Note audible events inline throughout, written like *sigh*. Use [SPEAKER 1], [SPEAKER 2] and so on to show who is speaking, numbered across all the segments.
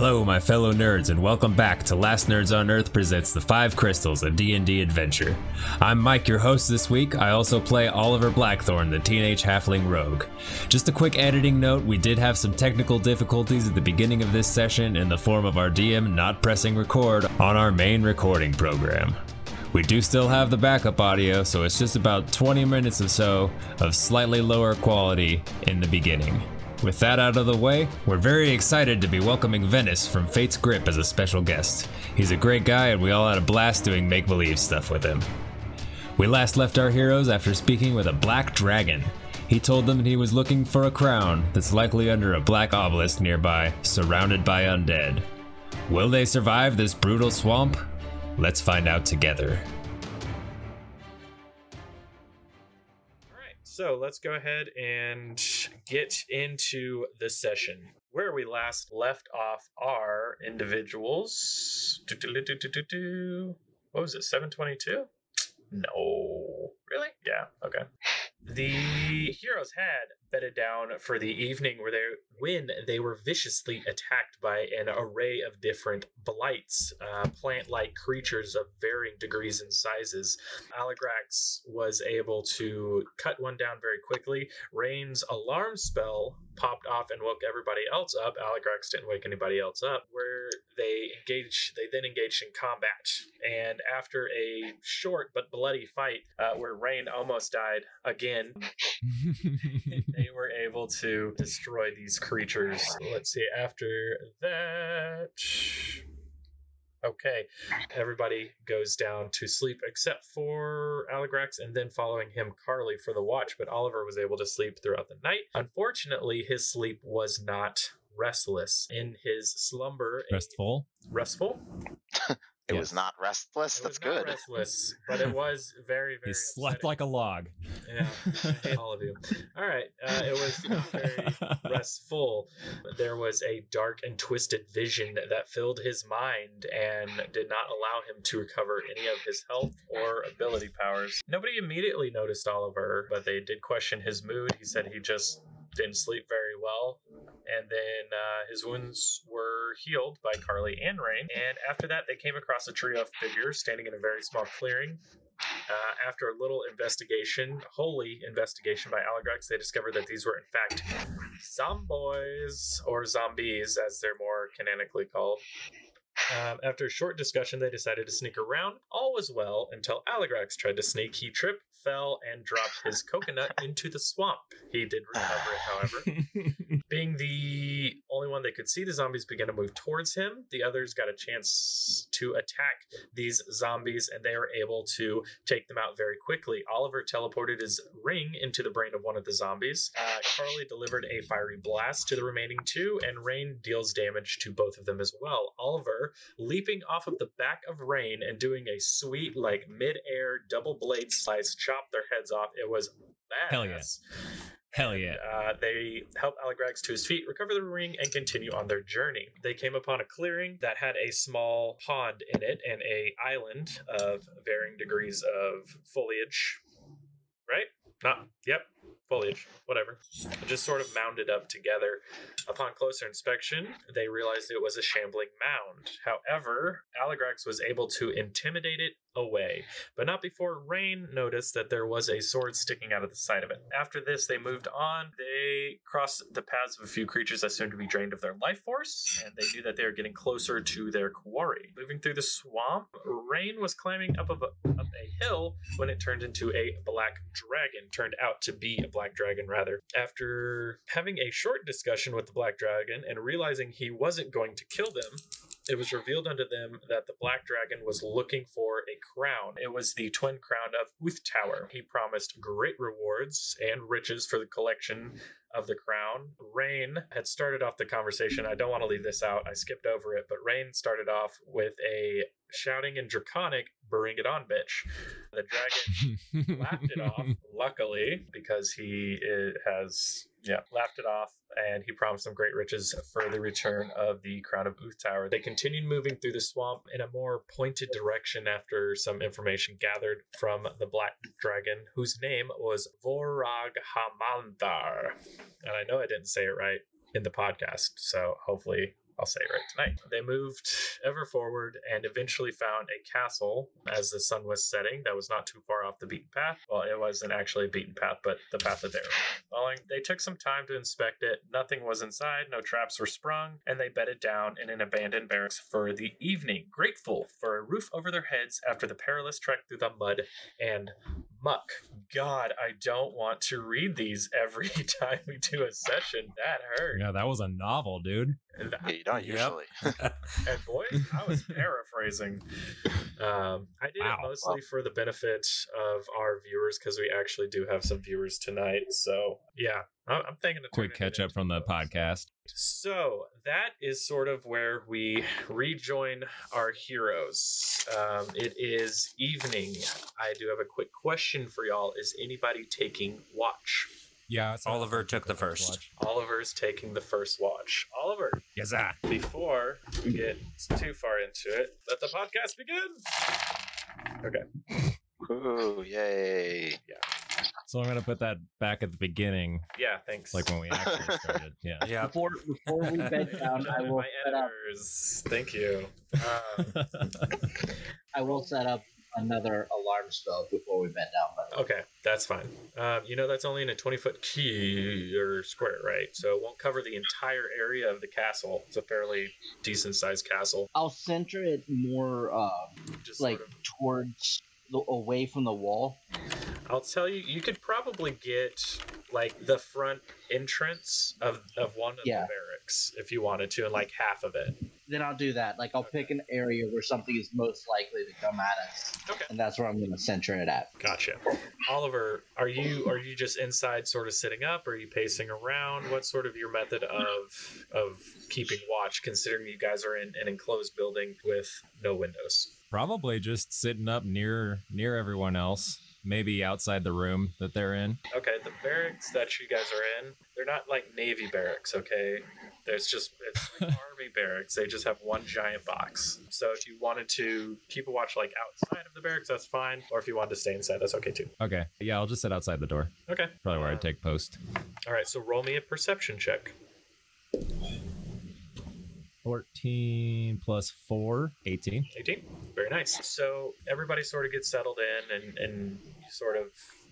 [SPEAKER 1] Hello, my fellow nerds, and welcome back to Last Nerds on Earth presents the Five Crystals, a D&D adventure. I'm Mike, your host this week. I also play Oliver Blackthorn, the teenage halfling rogue. Just a quick editing note, we did have some technical difficulties at the beginning of this session in the form of our DM not pressing record on our main recording program. We do still have the backup audio, so it's just about 20 minutes or so of slightly lower quality in the beginning. With that out of the way, we're very excited to be welcoming Venice from Fate's Grip as a special guest. He's a great guy, and we all had a blast doing make believe stuff with him. We last left our heroes after speaking with a black dragon. He told them that he was looking for a crown that's likely under a black obelisk nearby, surrounded by undead. Will they survive this brutal swamp? Let's find out together.
[SPEAKER 2] So let's go ahead and get into the session. Where we last left off our individuals. What was it, 722? No. Really? Yeah, okay. The heroes had bedded down for the evening where they when they were viciously attacked by an array of different blights, uh, plant-like creatures of varying degrees and sizes. Aligrax was able to cut one down very quickly. Rain's alarm spell popped off and woke everybody else up. Aligrax didn't wake anybody else up. Where they engaged, they then engaged in combat, and after a short but bloody fight, uh, where Rain almost died again, *laughs* they were able to destroy these creatures. Let's see. After that. Okay, everybody goes down to sleep except for Aligrax and then following him Carly for the watch, but Oliver was able to sleep throughout the night. Unfortunately, his sleep was not restless. In his slumber, a-
[SPEAKER 1] Restful?
[SPEAKER 2] restful. *laughs*
[SPEAKER 3] It
[SPEAKER 1] Yes.
[SPEAKER 3] was not restless.
[SPEAKER 2] It
[SPEAKER 3] That's
[SPEAKER 2] was not
[SPEAKER 3] good.
[SPEAKER 2] restless, but it was very, *laughs* very.
[SPEAKER 1] He slept
[SPEAKER 2] upsetting.
[SPEAKER 1] like a log.
[SPEAKER 2] Yeah, *laughs* all of you. All right, uh, it was not very restful. But there was a dark and twisted vision that filled his mind and did not allow him to recover any of his health or ability powers. Nobody immediately noticed Oliver, but they did question his mood. He said he just didn't sleep very well. And then uh, his wounds were healed by Carly and Rain. And after that, they came across a trio of figures standing in a very small clearing. Uh, after a little investigation, holy investigation by Aligrax, they discovered that these were in fact zomboys, or zombies as they're more canonically called. Um, after a short discussion, they decided to sneak around. All was well until Aligrax tried to sneak. He tripped, fell, and dropped his *laughs* coconut into the swamp. He did recover it, however. *laughs* Being the only one that could see the zombies begin to move towards him, the others got a chance to attack these zombies and they were able to take them out very quickly. Oliver teleported his ring into the brain of one of the zombies. Uh, Carly delivered a fiery blast to the remaining two, and Rain deals damage to both of them as well. Oliver leaping off of the back of Rain and doing a sweet, like mid air double blade slice, chop their heads off. It was badass.
[SPEAKER 1] Hell yeah. Hell yeah.
[SPEAKER 2] Uh, they help Aligrax to his feet, recover the ring, and continue on their journey. They came upon a clearing that had a small pond in it and a island of varying degrees of foliage. Right? Not. Yep. Foliage. Whatever. Just sort of mounded up together. Upon closer inspection, they realized it was a shambling mound. However, Aligrax was able to intimidate it away but not before Rain noticed that there was a sword sticking out of the side of it. After this, they moved on. They crossed the paths of a few creatures that seemed to be drained of their life force, and they knew that they were getting closer to their quarry. Moving through the swamp, Rain was climbing up, of a, up a hill when it turned into a black dragon. Turned out to be a black dragon, rather. After having a short discussion with the black dragon and realizing he wasn't going to kill them, it was revealed unto them that the black dragon was looking for a crown. It was the twin crown of Uthtower. He promised great rewards and riches for the collection of the crown. Rain had started off the conversation. I don't want to leave this out. I skipped over it, but Rain started off with a shouting in draconic, bring it on, bitch. The dragon *laughs* laughed it off, luckily, because he uh, has yeah laughed it off, and he promised them great riches for the return of the crown of Uthtower. They continued moving through the swamp in a more pointed direction after some information gathered from the black dragon, whose name was Vorag Hamandar. And I know I didn't say it right in the podcast, so hopefully I'll say right tonight. They moved ever forward and eventually found a castle as the sun was setting that was not too far off the beaten path. Well, it wasn't actually a beaten path, but the path that they were following. They took some time to inspect it. Nothing was inside, no traps were sprung, and they bedded down in an abandoned barracks for the evening, grateful for a roof over their heads after the perilous trek through the mud and muck. God, I don't want to read these *laughs* every time we do a session. That hurt.
[SPEAKER 1] Yeah, that was a novel, dude.
[SPEAKER 2] And,
[SPEAKER 3] Yeah, you don't
[SPEAKER 4] Yep.
[SPEAKER 3] usually. *laughs*
[SPEAKER 2] and boy, I was paraphrasing. Um, I did
[SPEAKER 1] Wow.
[SPEAKER 2] it mostly for the benefit of our viewers because we actually do have some viewers tonight. So yeah, I- I'm thinking of
[SPEAKER 1] Quick catch up from the podcast.
[SPEAKER 2] So that is sort of where we rejoin our heroes. Um, it is evening. I do have a quick question for y'all. Is anybody taking watch?
[SPEAKER 1] Yeah,
[SPEAKER 4] Oliver took the first.
[SPEAKER 2] Oliver's taking the first watch. Oliver,
[SPEAKER 1] Yes, sir.
[SPEAKER 2] before we get too far into it, let the podcast begin. Okay.
[SPEAKER 3] Ooh, yay.
[SPEAKER 1] So I'm gonna put that back at the beginning,
[SPEAKER 2] Yeah, thanks.
[SPEAKER 1] like when we actually *laughs* started. Yeah. *laughs*
[SPEAKER 4] Yeah.
[SPEAKER 5] Before before we bed *laughs* down, I will
[SPEAKER 2] my
[SPEAKER 5] set up.
[SPEAKER 2] Thank you. Um,
[SPEAKER 5] I will set up another alarm spell before we bed down. But
[SPEAKER 2] okay, that's fine. Um, you know that's only in a 20 foot key or square, right? So it won't cover the entire area of the castle. It's a fairly decent sized castle.
[SPEAKER 5] I'll center it more uh,
[SPEAKER 2] Just
[SPEAKER 5] like
[SPEAKER 2] sort of
[SPEAKER 5] towards the, away from the wall.
[SPEAKER 2] I'll tell you, you could probably get like the front entrance of, of one of
[SPEAKER 5] Yeah.
[SPEAKER 2] the barracks if you wanted to, and like half of it.
[SPEAKER 5] Then I'll do that. Like I'll pick an area where something is most likely to come at us,
[SPEAKER 2] Okay.
[SPEAKER 5] and that's where I'm going to center it at.
[SPEAKER 2] Gotcha. Oliver, are you are you just inside sort of sitting up? Or are you pacing around? What's sort of your method of of keeping watch considering you guys are in an enclosed building with no windows?
[SPEAKER 1] Probably just sitting up near near everyone else. Maybe outside the room that they're in.
[SPEAKER 2] Okay, the barracks that you guys are in, they're not like Navy barracks, okay? There's just it's like *laughs* army barracks. They just have one giant box. So if you wanted to keep a watch like outside of the barracks, that's fine. Or if you wanted to stay inside, that's okay too.
[SPEAKER 1] Okay. Yeah, I'll just sit outside the door.
[SPEAKER 2] Okay.
[SPEAKER 1] Probably where I'd take post.
[SPEAKER 2] All right, so roll me a perception check.
[SPEAKER 1] 14 plus 4, 18.
[SPEAKER 2] 18 very nice. So everybody sort of gets settled in and, and you sort of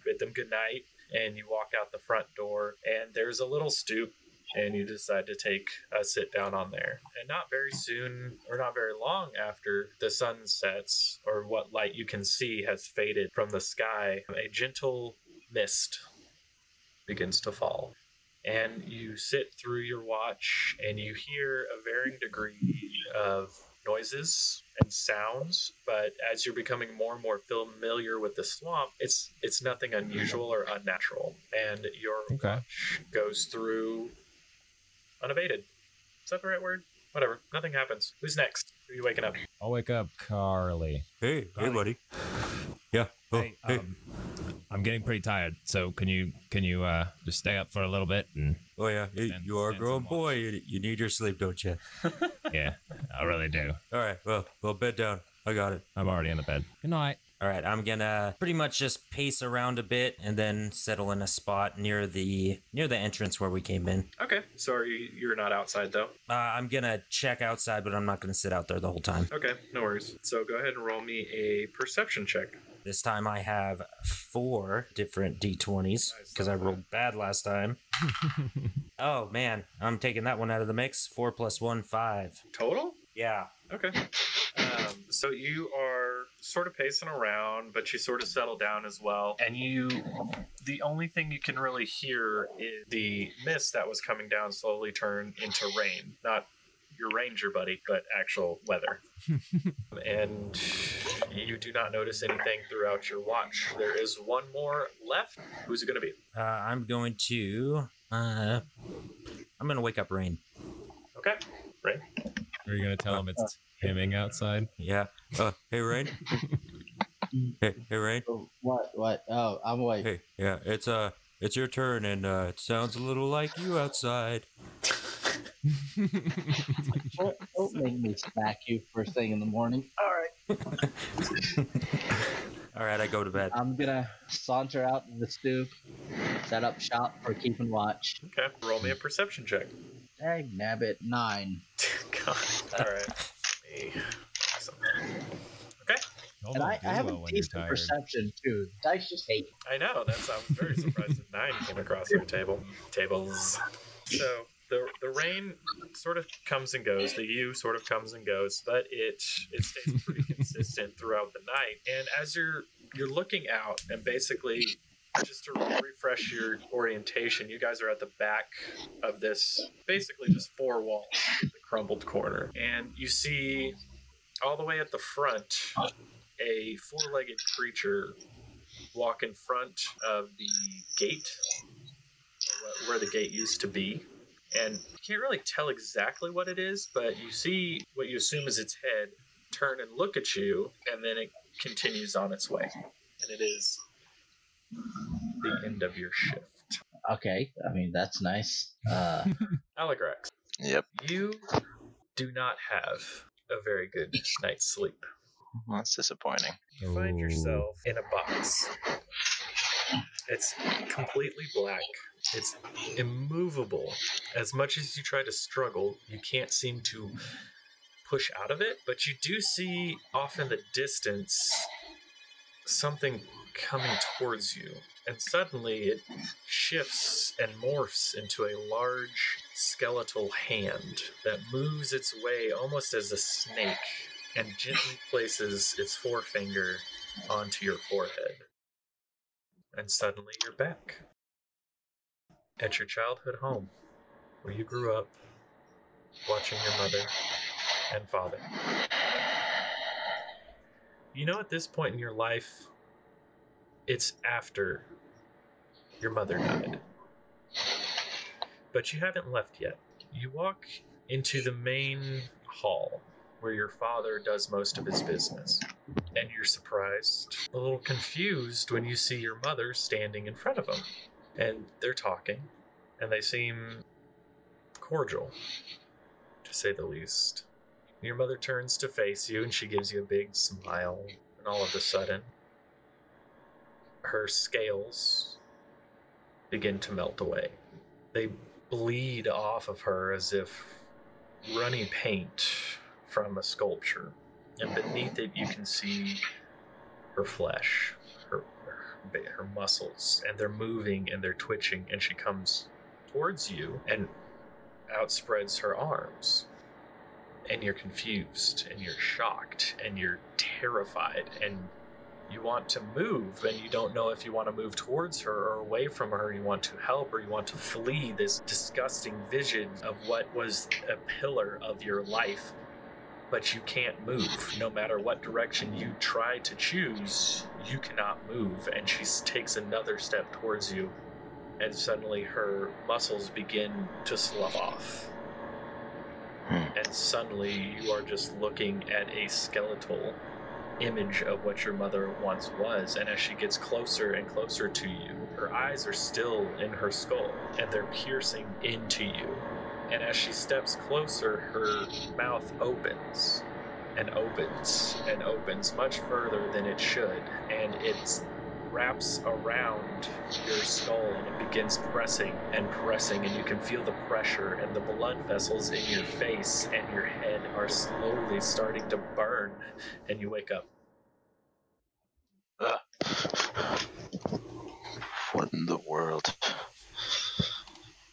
[SPEAKER 2] bid them good night and you walk out the front door and there's a little stoop and you decide to take a sit down on there. And not very soon or not very long after the sun sets or what light you can see has faded from the sky a gentle mist begins to fall and you sit through your watch and you hear a varying degree of noises and sounds but as you're becoming more and more familiar with the swamp it's it's nothing unusual or unnatural and your
[SPEAKER 1] Okay.
[SPEAKER 2] watch goes through unabated is that the right word whatever nothing happens who's next who are you waking up
[SPEAKER 1] I'll wake up Carly.
[SPEAKER 4] Hey, hey, buddy. Yeah. Oh,
[SPEAKER 1] Hey,
[SPEAKER 4] hey.
[SPEAKER 1] um, I'm getting pretty tired, so can you can you uh just stay up for a little bit and
[SPEAKER 4] oh yeah.
[SPEAKER 1] Stand-
[SPEAKER 4] you are a
[SPEAKER 1] stand
[SPEAKER 4] grown boy. You, you need your sleep, don't you? *laughs*
[SPEAKER 1] yeah, I really do.
[SPEAKER 4] All right. Well, well, bed down. I got it.
[SPEAKER 1] I'm already in the bed. Good night.
[SPEAKER 4] All right, I'm gonna pretty much just pace around a bit and then settle in a spot near the near the entrance where we came in.
[SPEAKER 2] okay so are you you're not outside though
[SPEAKER 4] Uh, I'm gonna check outside, but I'm not gonna sit out there the whole time.
[SPEAKER 2] okay no worries so go ahead and roll me a perception check
[SPEAKER 4] This time I have four different d20s because I rolled bad last time. *laughs* oh man, I'm taking that one out of the mix. Four plus one, five.
[SPEAKER 2] total
[SPEAKER 4] Yeah.
[SPEAKER 2] Okay. Um, so you are sort of pacing around, but you sort of settle down as well. And you, the only thing you can really hear is the mist that was coming down slowly turn into rain. Not your ranger buddy, but actual weather. *laughs* and you do not notice anything throughout your watch. There is one more left. Who's it going to be?
[SPEAKER 4] Uh, I'm going to. Uh, I'm gonna wake up Rain.
[SPEAKER 2] Okay. Rain.
[SPEAKER 1] Are you gonna tell him it's hemming outside?
[SPEAKER 4] Yeah. Uh, hey Rain. *laughs* hey, hey Rain.
[SPEAKER 5] Oh, What? What? Oh, I'm awake.
[SPEAKER 4] Hey, yeah, it's uh, it's your turn, and uh, it sounds a little like you outside. *laughs*
[SPEAKER 5] Don't, don't make me smack you first thing in the morning. All right. *laughs*
[SPEAKER 4] All right, I go to bed.
[SPEAKER 5] I'm gonna saunter out to the stoop, set up shop for keeping watch.
[SPEAKER 2] Okay. Roll me a perception check.
[SPEAKER 5] Dang nabbit, nine. *laughs*
[SPEAKER 2] God, All right. Me- something. Okay.
[SPEAKER 1] Y'all
[SPEAKER 5] And I, I have
[SPEAKER 1] well
[SPEAKER 5] a
[SPEAKER 1] when you're
[SPEAKER 5] decent perception too. Dice just hate.
[SPEAKER 2] I know. That's I'm very surprised that nine came across your table. Tables. So the the rain sort of comes and goes. The U sort of comes and goes, but it it stays pretty consistent throughout the night. And as you're you're looking out, and basically just to refresh your orientation, you guys are at the back of this basically just four walls, the crumbled corner, and you see all the way at the front a four-legged creature walk in front of the gate where the gate used to be and you can't really tell exactly what it is but you see what you assume is its head turn and look at you and then it continues on its way and it is the end of your shift
[SPEAKER 5] Okay, I mean that's nice. Uh, *laughs*
[SPEAKER 2] Aligrax,
[SPEAKER 3] Yep.
[SPEAKER 2] you do not have a very good night's sleep Well,
[SPEAKER 3] That's disappointing.
[SPEAKER 2] You find yourself in a box. It's completely black. It's immovable. As much as you try to struggle, you can't seem to push out of it, but you do see off in the distance something coming towards you. And suddenly it shifts and morphs into a large skeletal hand that moves its way almost as a snake and gently places its forefinger onto your forehead. And suddenly you're back at your childhood home where you grew up watching your mother and father. You know, at this point in your life, it's after your mother died. But you haven't left yet. You walk into the main hall where your father does most of his business. And you're surprised, a little confused when you see your mother standing in front of him. And they're talking, and they seem cordial, to say the least. Your mother turns to face you and she gives you a big smile, and all of a sudden, her scales begin to melt away. They bleed off of her as if runny paint from a sculpture, and beneath it you can see her flesh, her, muscles, and they're moving and they're twitching. And she comes towards you and outspreads her arms, and you're confused and you're shocked and you're terrified and you want to move and you don't know if you want to move towards her or away from her you want to help or you want to flee this disgusting vision of what was a pillar of your life but you can't move no matter what direction you try to choose you cannot move and she takes another step towards you and suddenly her muscles begin to slough off
[SPEAKER 3] Hmm.
[SPEAKER 2] and suddenly you are just looking at a skeletal image of what your mother once was. And as she gets closer and closer to you, her eyes are still in her skull and they're piercing into you. And as she steps closer, her mouth opens and opens and opens much further than it should. And it wraps around your skull and it begins pressing and pressing. And you can feel the pressure and the blood vessels in your face and your head are slowly starting to burn. And you wake up.
[SPEAKER 3] What in the world?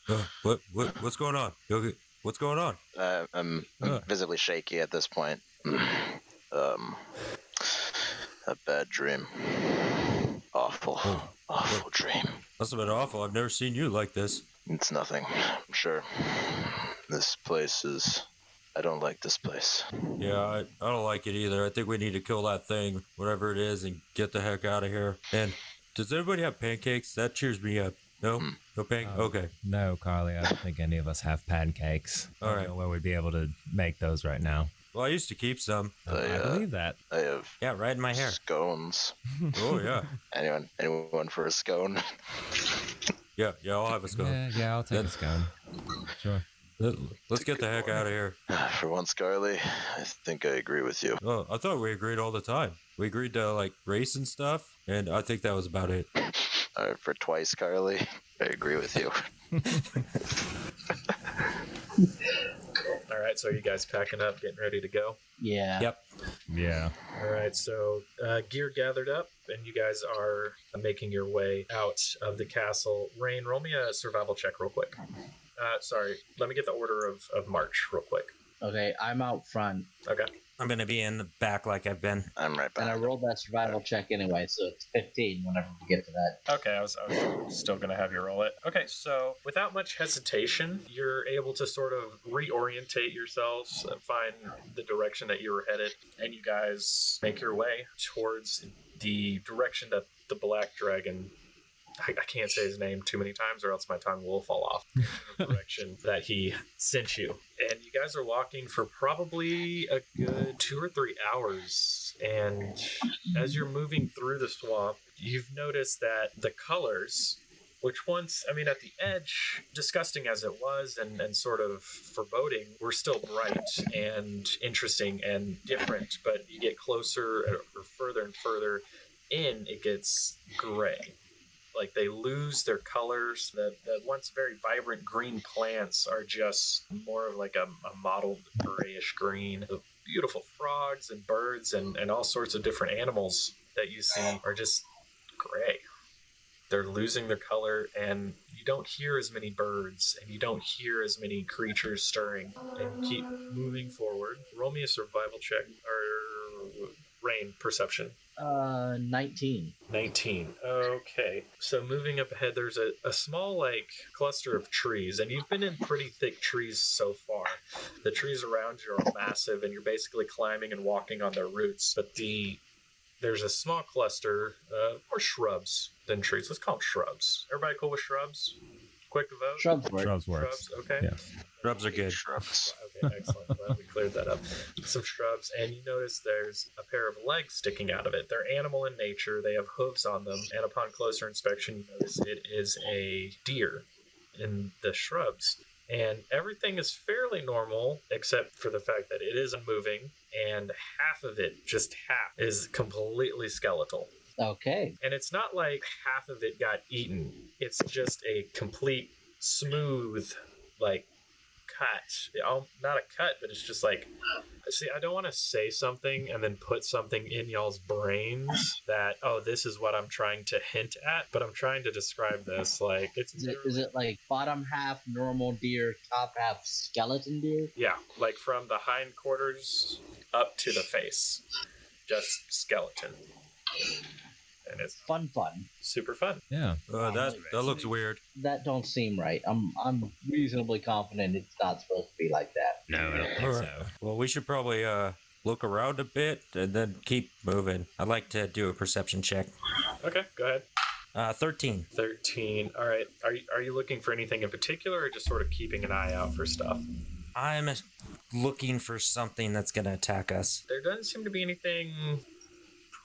[SPEAKER 4] Uh, what what what's going on? Okay? What's going on?
[SPEAKER 3] Uh, I'm, I'm
[SPEAKER 4] Uh.
[SPEAKER 3] visibly shaky at this point. *clears throat* um, a bad dream. Awful,
[SPEAKER 4] Oh.
[SPEAKER 3] awful dream.
[SPEAKER 4] Must have been awful. I've never seen you like this.
[SPEAKER 3] It's nothing. I'm sure. This place is. I don't like this place.
[SPEAKER 4] Yeah, I, I don't like it either. I think we need to kill that thing, whatever it is, and get the heck out of here. And does anybody have pancakes? That cheers me up. No,
[SPEAKER 3] Hmm.
[SPEAKER 4] no panc.
[SPEAKER 1] Oh.
[SPEAKER 4] Okay.
[SPEAKER 1] No, Carly, I don't think any of us have pancakes. All right,
[SPEAKER 4] All
[SPEAKER 1] don't
[SPEAKER 4] right.
[SPEAKER 1] know where we'd be able to make those right now.
[SPEAKER 4] Well, I used to keep some.
[SPEAKER 1] Uh, I
[SPEAKER 3] uh,
[SPEAKER 1] believe that.
[SPEAKER 3] I have
[SPEAKER 4] Yeah, right in my hair.
[SPEAKER 3] scones. *laughs*
[SPEAKER 4] Oh yeah,
[SPEAKER 3] Anyone? Anyone for a scone? *laughs*
[SPEAKER 4] yeah, yeah. I'll have a scone.
[SPEAKER 1] Yeah, yeah, I'll take a scone. Sure.
[SPEAKER 4] Let- Let's get the heck out of here. *sighs*
[SPEAKER 3] For once, Carly, I think I agree with you.
[SPEAKER 4] Oh, I thought we agreed all the time. We agreed to like race and stuff, and I think that was about it. *laughs*
[SPEAKER 3] All right, for twice, Carly, *laughs* I agree with you. *laughs*
[SPEAKER 2] All right, so are you guys packing up, getting ready to go?
[SPEAKER 5] Yeah.
[SPEAKER 4] Yep.
[SPEAKER 1] Yeah.
[SPEAKER 2] All right, so uh, gear gathered up, and you guys are making your way out of the castle. Rain, roll me a survival check real quick. Uh, sorry, let me get the order of, of march real quick.
[SPEAKER 5] Okay, I'm out front,
[SPEAKER 2] Okay.
[SPEAKER 4] I'm gonna be in the back like I've been.
[SPEAKER 3] I'm right back.
[SPEAKER 5] and I rolled that survival check anyway, so it's 15 whenever we get to that.
[SPEAKER 2] Okay, I was, I was still going to have you roll it. Okay, so without much hesitation, you're able to sort of reorientate yourselves and find the direction that you were headed, and you guys make your way towards the direction that the Black Dragon. I, I can't say his name too many times, or else my tongue will fall off. *laughs* the direction that he sent you, and you guys are walking for probably a good two or three hours. And as you're moving through the swamp, you've noticed that the colors which once i mean at the edge disgusting as it was and, and sort of foreboding were still bright and interesting and different but you get closer or further and further in it gets gray like they lose their colors. The, the once very vibrant green plants are just more of like a, a mottled grayish green. The beautiful frogs and birds and, and all sorts of different animals that you see are just gray. They're losing their color and you don't hear as many birds and you don't hear as many creatures stirring. And keep moving forward. Roll me a survival check or rain perception
[SPEAKER 5] Uh, 19.
[SPEAKER 2] 19 okay so moving up ahead there's a, a small like cluster of trees and you've been in pretty thick trees so far the trees around you are massive and you're basically climbing and walking on their roots but the there's a small cluster uh, more shrubs than trees let's call them shrubs everybody cool with shrubs quick vote
[SPEAKER 5] Shrubs work.
[SPEAKER 1] Shrubs works.
[SPEAKER 2] Shrubs, okay
[SPEAKER 1] Yeah.
[SPEAKER 4] Shrubs are good.
[SPEAKER 3] Shrubs.
[SPEAKER 2] Okay, excellent. Glad we cleared that up. Some shrubs, and you notice there's a pair of legs sticking out of it. They're animal in nature. They have hooves on them, and upon closer inspection, you notice it is a deer in the shrubs. And everything is fairly normal, except for the fact that it is moving, and half of it, just half, is completely skeletal.
[SPEAKER 5] Okay.
[SPEAKER 2] And it's not like half of it got eaten. It's just a complete smooth, like cut. Oh, Not a cut, but it's just like. See, I don't want to say something and then put something in y'all's brains that oh, this is what I'm trying to hint at. But I'm trying to describe this like it's
[SPEAKER 5] Is it, is it like bottom half normal deer, top half skeleton deer?
[SPEAKER 2] yeah, like from the hindquarters up to the face, just skeleton, and it's
[SPEAKER 5] Fun, fun.
[SPEAKER 2] super fun.
[SPEAKER 1] Yeah.
[SPEAKER 4] Uh, that that looks weird.
[SPEAKER 5] That don't seem right. I'm I'm reasonably confident it's not supposed to be like that.
[SPEAKER 1] No, I don't think so.
[SPEAKER 4] Well, we should probably uh look around a bit and then keep moving. I'd like to do a perception check.
[SPEAKER 2] Okay, go ahead.
[SPEAKER 4] Uh, thirteen.
[SPEAKER 2] 13 all right are you, are you looking for anything in particular or just sort of keeping an eye out for stuff
[SPEAKER 4] I'm looking for something that's gonna attack us.
[SPEAKER 2] there doesn't seem to be anything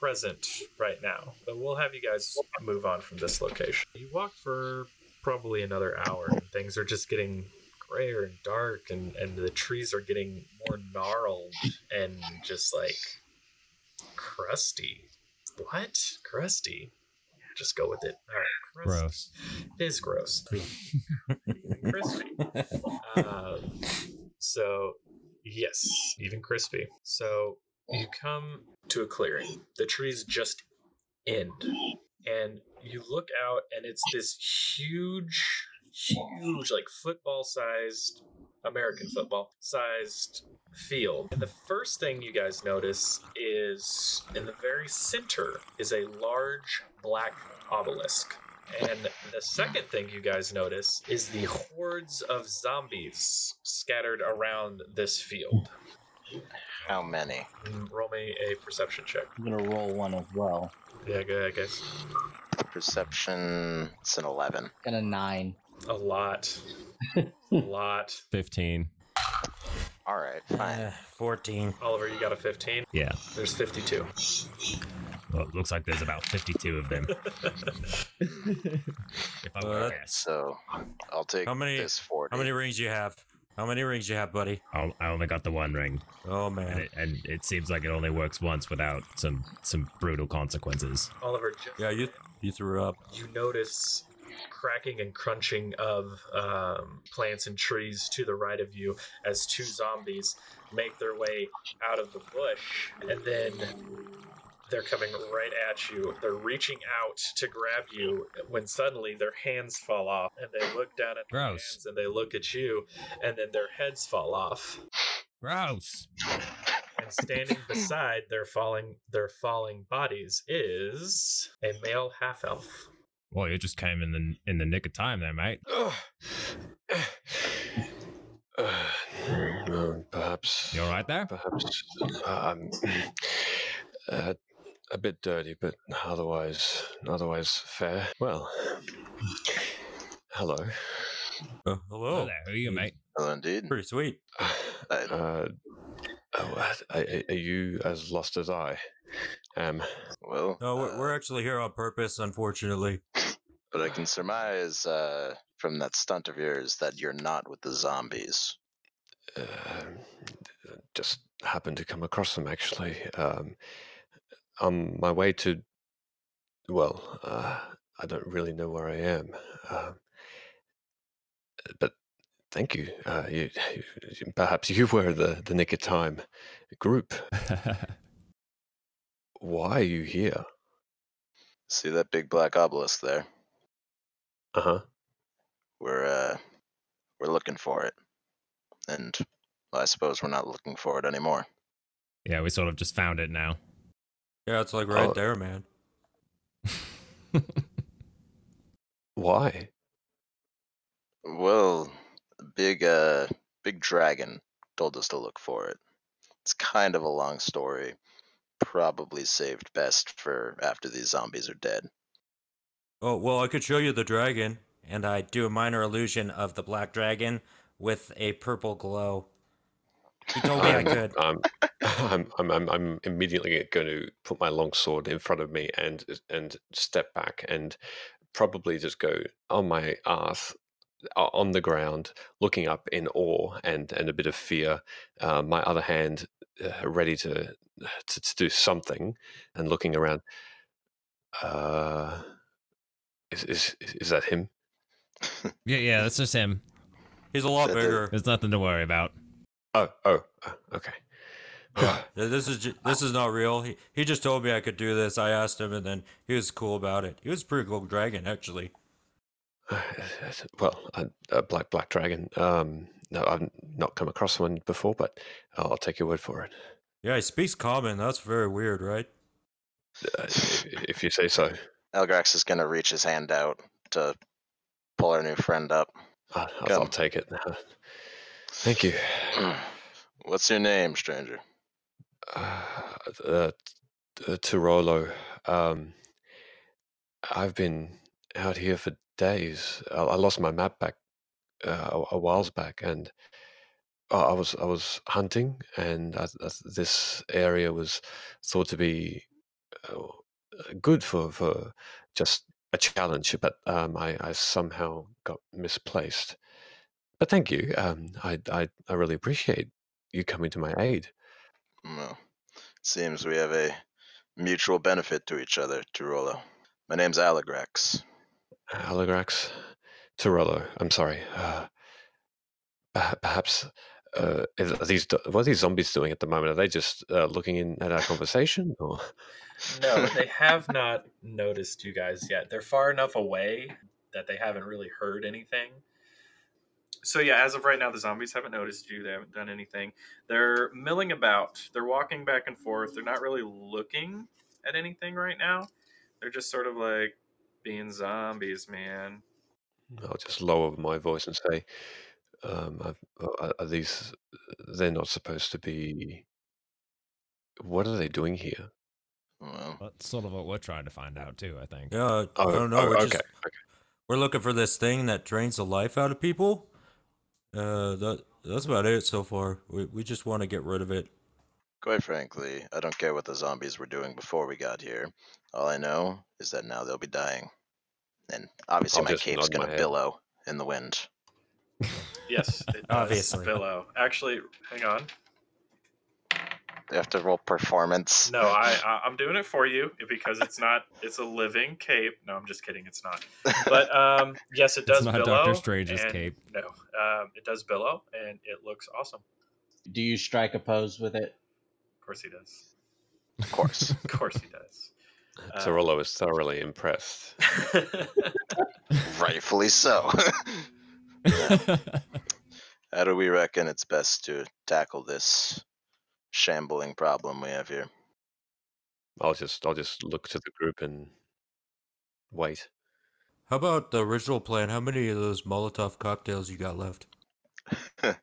[SPEAKER 2] present right now but we'll have you guys move on from this location you walk for probably another hour and things are just getting grayer and dark and, and the trees are getting more gnarled and just like crusty what crusty yeah, just go with it all right crusty.
[SPEAKER 1] Gross.
[SPEAKER 2] It is gross. *laughs* crispy. Um, so, yes, even crispy. So, you come to a clearing. The trees just end. And you look out, and it's this huge, huge, like football sized, American football sized field. And the first thing you guys notice is in the very center is a large black obelisk. And the second thing you guys notice is the hordes of zombies scattered around this field.
[SPEAKER 3] How many?
[SPEAKER 2] Mm, Roll me a perception check.
[SPEAKER 5] I'm gonna roll one as well.
[SPEAKER 2] Yeah, go ahead, guys.
[SPEAKER 3] Perception. It's an 11.
[SPEAKER 5] And a nine.
[SPEAKER 2] A lot. *laughs* a lot.
[SPEAKER 1] 15.
[SPEAKER 3] All right, fine.
[SPEAKER 4] Uh, Fourteen.
[SPEAKER 2] Oliver, you got a 15.
[SPEAKER 1] Yeah.
[SPEAKER 2] There's 52.
[SPEAKER 1] Well, it looks like there's about 52 of them. *laughs* if I were
[SPEAKER 4] Uh,
[SPEAKER 1] to guess.
[SPEAKER 3] So I'll take
[SPEAKER 4] How many-
[SPEAKER 3] this 40.
[SPEAKER 4] How many rings you have? How many rings you have, buddy?
[SPEAKER 1] I'll, I only got the one ring,
[SPEAKER 4] Oh
[SPEAKER 1] and
[SPEAKER 4] man.
[SPEAKER 1] it, and it seems like it only works once without some some brutal consequences.
[SPEAKER 2] Oliver, just
[SPEAKER 4] Yeah, you you threw up.
[SPEAKER 2] you notice cracking and crunching of um, plants and trees to the right of you as two zombies make their way out of the bush, and then they're coming right at you. They're reaching out to grab you when suddenly their hands fall off, and they look down at their
[SPEAKER 1] Gross.
[SPEAKER 2] hands and they look at you, and then their heads fall off.
[SPEAKER 1] Gross.
[SPEAKER 2] And standing beside their falling their falling bodies is a male half elf.
[SPEAKER 1] Well, you just came in the in the nick of time there, mate. *sighs*
[SPEAKER 6] Uh, perhaps.
[SPEAKER 1] You all right there?
[SPEAKER 6] Perhaps. Um, uh, a bit dirty, but otherwise, otherwise fair. Well, hello.
[SPEAKER 4] Uh, hello.
[SPEAKER 1] there. Who are you, mate?
[SPEAKER 3] Well, indeed.
[SPEAKER 4] Pretty sweet. *sighs*
[SPEAKER 6] Uh, oh, are, are you as lost as I am?
[SPEAKER 3] well,
[SPEAKER 4] No, we're,
[SPEAKER 3] uh,
[SPEAKER 4] we're actually here on purpose, unfortunately.
[SPEAKER 3] but I can surmise uh, from that stunt of yours that you're not with the zombies.
[SPEAKER 6] Uh, just happened to come across them actually. Um, on my way to, well, uh, I don't really know where I am, um, but thank you. Uh, you, you. *sighs* Perhaps you were the the nick of time group. *laughs* Why are you here?
[SPEAKER 3] See that big black obelisk there?
[SPEAKER 6] Uh huh.
[SPEAKER 3] We're uh, we're looking for it, and well, I suppose we're not looking for it anymore.
[SPEAKER 1] yeah, we sort of just found it now.
[SPEAKER 4] Yeah, it's like right
[SPEAKER 6] Oh.
[SPEAKER 4] there, man. *laughs*
[SPEAKER 6] Why?
[SPEAKER 3] Well, big uh, big dragon told us to look for it. It's kind of a long story. Probably saved best for after these zombies are dead.
[SPEAKER 4] Oh, well, I could show you the dragon, and I do a minor illusion of the black dragon with a purple glow. He told me I
[SPEAKER 6] I'm-
[SPEAKER 4] could.
[SPEAKER 6] I'm, I'm, I'm, I'm, I'm immediately going to put my long sword in front of me and and step back and probably just go on my ass on the ground, looking up in awe and and a bit of fear. Uh, my other hand uh, ready to, to to do something, and looking around. Uh, is is is that him? *laughs*
[SPEAKER 1] Yeah, yeah, that's just him.
[SPEAKER 4] He's a lot
[SPEAKER 3] That- that-
[SPEAKER 4] bigger.
[SPEAKER 1] There's nothing to worry about.
[SPEAKER 6] Oh oh oh, okay.
[SPEAKER 4] Yeah, this is ju- this is not real. He he just told me I could do this. I asked him, and then he was cool about it. He was a pretty cool dragon, actually.
[SPEAKER 6] well, a, a black black dragon. Um, no, I've not come across one before, but I'll take your word for it.
[SPEAKER 4] Yeah, he speaks common. That's very weird, right?
[SPEAKER 6] Uh, if, if you say so.
[SPEAKER 3] Aligrax is gonna reach his hand out to pull our new friend up.
[SPEAKER 6] I'll, I'll, I'll take it. Thank you. *clears throat*
[SPEAKER 3] What's your name, stranger?
[SPEAKER 6] Uh, uh, uh, Tirolo. Um, I've been out here for days. I, I lost my map back uh, a, a whiles back, and I was I was hunting, and I, I, this area was thought to be uh, good for for just a challenge, but um, I, I somehow got misplaced. But thank you. Um, I, I I really appreciate you coming to my aid.
[SPEAKER 3] Well, seems we have a mutual benefit to each other, Tirolo. My name's Aligrax.
[SPEAKER 6] Aligrax, Torello. I'm sorry. Uh, perhaps uh, are these what are these zombies doing at the moment? Are they just uh, looking in at our conversation? Or
[SPEAKER 2] No, they *laughs* have not noticed you guys yet. They're far enough away that they haven't really heard anything. So yeah, as of right now, the zombies haven't noticed you. They haven't done anything. They're milling about. They're walking back and forth. They're not really looking at anything right now. They're just sort of like being zombies, man.
[SPEAKER 6] I'll just lower my voice and say, um, are, are these? They're not supposed to be. What are they doing here?
[SPEAKER 3] Well,
[SPEAKER 1] That's sort of what we're trying to find out too. I think.
[SPEAKER 4] Yeah, I
[SPEAKER 6] Oh,
[SPEAKER 4] don't know.
[SPEAKER 6] oh,
[SPEAKER 4] we're
[SPEAKER 6] okay,
[SPEAKER 4] just
[SPEAKER 6] okay.
[SPEAKER 4] we're looking for this thing that drains the life out of people. Uh, that that's about it so far. We we just want to get rid of it.
[SPEAKER 3] quite frankly, I don't care what the zombies were doing before we got here. All I know is that now they'll be dying. And obviously,
[SPEAKER 6] I'll
[SPEAKER 3] my
[SPEAKER 6] just
[SPEAKER 3] cape's
[SPEAKER 6] nod my
[SPEAKER 3] gonna
[SPEAKER 6] head.
[SPEAKER 3] billow in the wind. *laughs*
[SPEAKER 2] Yes, it does
[SPEAKER 4] Obviously.
[SPEAKER 2] billow. Actually, hang on.
[SPEAKER 3] You have to roll performance.
[SPEAKER 2] No, I, I I'm doing it for you because it's not. It's a living cape. No, I'm just kidding. It's not. But um, yes, it does
[SPEAKER 1] It's not
[SPEAKER 2] billow.
[SPEAKER 1] Doctor Strange's
[SPEAKER 2] and-
[SPEAKER 1] cape.
[SPEAKER 2] No, um, it does billow, and it looks awesome.
[SPEAKER 5] Do you strike a pose with it?
[SPEAKER 2] Of course he does.
[SPEAKER 3] Of course. *laughs*
[SPEAKER 2] Of course he does. Uh,
[SPEAKER 6] Torolo is thoroughly impressed. *laughs*
[SPEAKER 3] Rightfully so. *laughs* How do we reckon it's best to tackle this shambling problem we have here?
[SPEAKER 6] I'll just I'll just look to the group and wait.
[SPEAKER 4] How about the original plan? How many of those Molotov cocktails you got left? *laughs*
[SPEAKER 3] uh,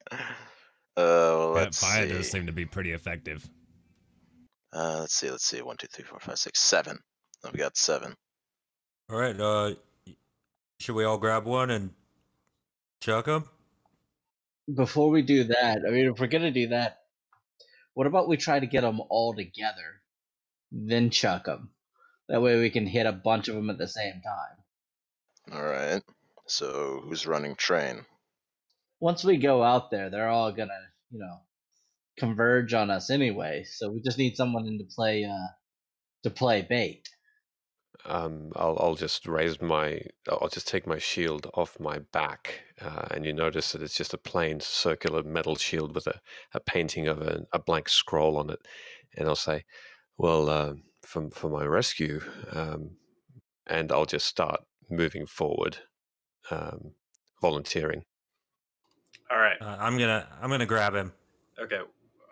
[SPEAKER 3] well,
[SPEAKER 1] that
[SPEAKER 3] let's
[SPEAKER 1] fire
[SPEAKER 3] see.
[SPEAKER 1] does seem to be pretty effective.
[SPEAKER 3] Uh, let's see. Let's see. One, two, three, four, five, six, seven. I've got seven.
[SPEAKER 4] All right. Uh, should we all grab one and chuck them?
[SPEAKER 5] Before we do that, I mean, if we're gonna do that, what about we try to get them all together, then chuck them? That way we can hit a bunch of them at the same time.
[SPEAKER 3] All right. So who's running train?
[SPEAKER 5] Once we go out there, they're all gonna, you know, converge on us anyway. So we just need someone in to play, uh, to play bait.
[SPEAKER 6] Um, I'll I'll just raise my I'll just take my shield off my back, uh, and you notice that it's just a plain circular metal shield with a, a painting of a, a blank scroll on it, and I'll say, "Well, uh, for for my rescue," um, and I'll just start moving forward, um, volunteering.
[SPEAKER 2] All right.
[SPEAKER 4] Uh, I'm gonna I'm gonna grab him.
[SPEAKER 2] Okay,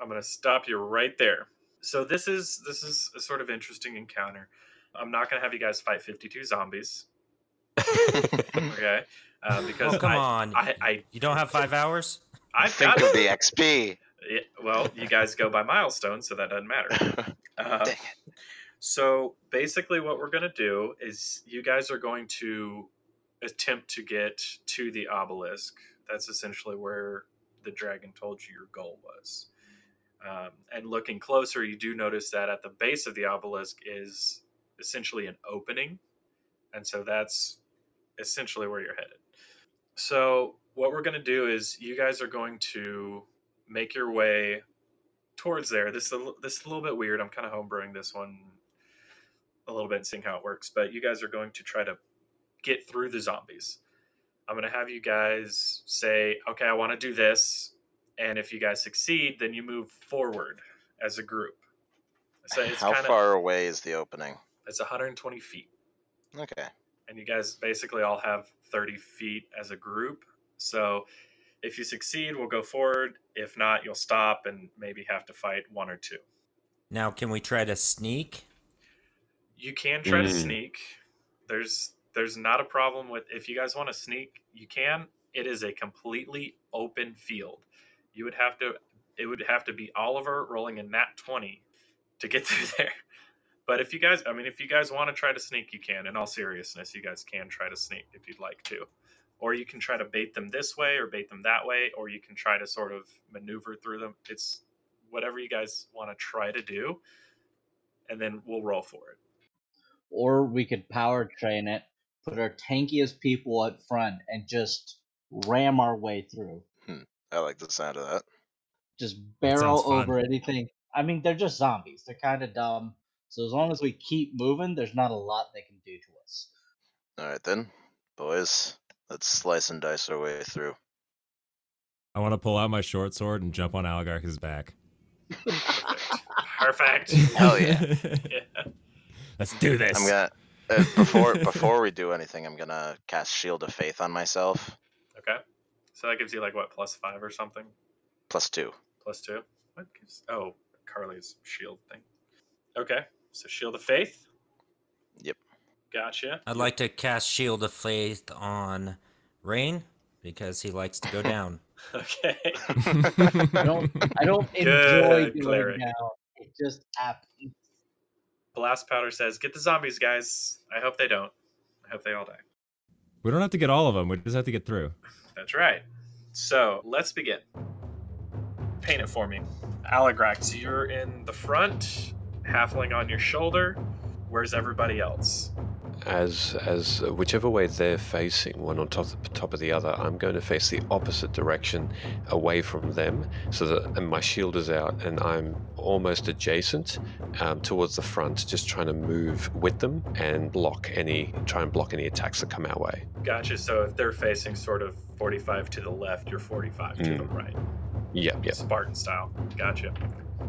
[SPEAKER 2] I'm gonna stop you right there. So this is this is a sort of interesting encounter. I'm not gonna have you guys fight 52 zombies, *laughs* okay? Uh, because
[SPEAKER 4] Oh come
[SPEAKER 2] I,
[SPEAKER 4] on!
[SPEAKER 2] I, I
[SPEAKER 4] you don't have five hours?
[SPEAKER 2] I've
[SPEAKER 3] Think
[SPEAKER 2] got
[SPEAKER 3] of the XP.
[SPEAKER 2] Yeah, well, you guys go by milestones, so that doesn't matter. *laughs* Uh,
[SPEAKER 3] Dang
[SPEAKER 2] so basically, what we're going to do is you guys are going to attempt to get to the obelisk. That's essentially where the dragon told you your goal was. Um, and looking closer, you do notice that at the base of the obelisk is essentially an opening. And so that's essentially where you're headed. So, what we're going to do is you guys are going to make your way towards there. This is a, this is a little bit weird. I'm kind of homebrewing this one a little bit and seeing how it works. But you guys are going to try to get through the zombies. I'm going to have you guys say, "Okay, I want to do this," and if you guys succeed, then you move forward as a group. So it's
[SPEAKER 3] How
[SPEAKER 2] kind of
[SPEAKER 3] far away is the opening?
[SPEAKER 2] It's 120 feet,
[SPEAKER 3] Okay.
[SPEAKER 2] and you guys basically all have 30 feet as a group. So if you succeed, we'll go forward. If not, you'll stop and maybe have to fight one or two.
[SPEAKER 4] Now, can we try to sneak?
[SPEAKER 2] You can try to
[SPEAKER 6] Mm.
[SPEAKER 2] sneak. There's there's not a problem with if you guys want to sneak, you can. It is a completely open field. You would have to it would have to be Oliver rolling a nat 20 to get *laughs* through there. But if you guys I mean if you guys want to try to sneak, you can. In all seriousness, you guys can try to sneak if you'd like to. Or you can try to bait them this way or bait them that way or you can try to sort of maneuver through them. It's whatever you guys want to try to do and then we'll roll for it.
[SPEAKER 5] Or we could power train it, put our tankiest people up front, and just ram our way through. Hmm.
[SPEAKER 3] I like the sound of that.
[SPEAKER 5] Just barrel
[SPEAKER 1] sounds fun.
[SPEAKER 5] over anything. I mean, they're just zombies. They're kind of dumb. So as long as we keep moving, there's not a lot they can do to us.
[SPEAKER 3] All right then, boys. Let's slice and dice our way through.
[SPEAKER 1] I want to pull out my short sword and jump on Aligrax's back.
[SPEAKER 2] Perfect. *laughs*
[SPEAKER 3] Hell yeah.
[SPEAKER 2] yeah. *laughs*
[SPEAKER 1] Let's do this.
[SPEAKER 3] I'm gonna uh, before before we do anything, I'm gonna cast Shield of Faith on myself.
[SPEAKER 2] Okay. So that gives you like what plus five or something?
[SPEAKER 3] Plus two.
[SPEAKER 2] Plus two? What gives oh Carly's shield thing. Okay. So shield of faith.
[SPEAKER 3] Yep.
[SPEAKER 2] Gotcha.
[SPEAKER 4] I'd like to cast Shield of Faith on Rain because he likes to go *laughs* down.
[SPEAKER 2] Okay. *laughs*
[SPEAKER 5] I don't. I don't enjoy
[SPEAKER 2] Good
[SPEAKER 5] doing
[SPEAKER 2] cleric.
[SPEAKER 5] now. It just happens.
[SPEAKER 2] Blast powder says, "Get the zombies, guys." I hope they don't. I hope they all die.
[SPEAKER 1] we don't have to get all of them. We just have to get through.
[SPEAKER 2] That's right. So let's begin. Paint it for me. Aligrax, you're in the front, halfling on your shoulder. Where's everybody else?
[SPEAKER 6] As as whichever way they're facing, one on top top of the other, I'm going to face the opposite direction, away from them, so that and my shield is out, and I'm almost adjacent um, towards the front, just trying to move with them and block any try and block any attacks that come our way.
[SPEAKER 2] Gotcha. So if they're facing sort of 45 to the left, you're 45 to the
[SPEAKER 6] Mm.
[SPEAKER 2] right.
[SPEAKER 6] Yep, yep.
[SPEAKER 2] Spartan style. Gotcha.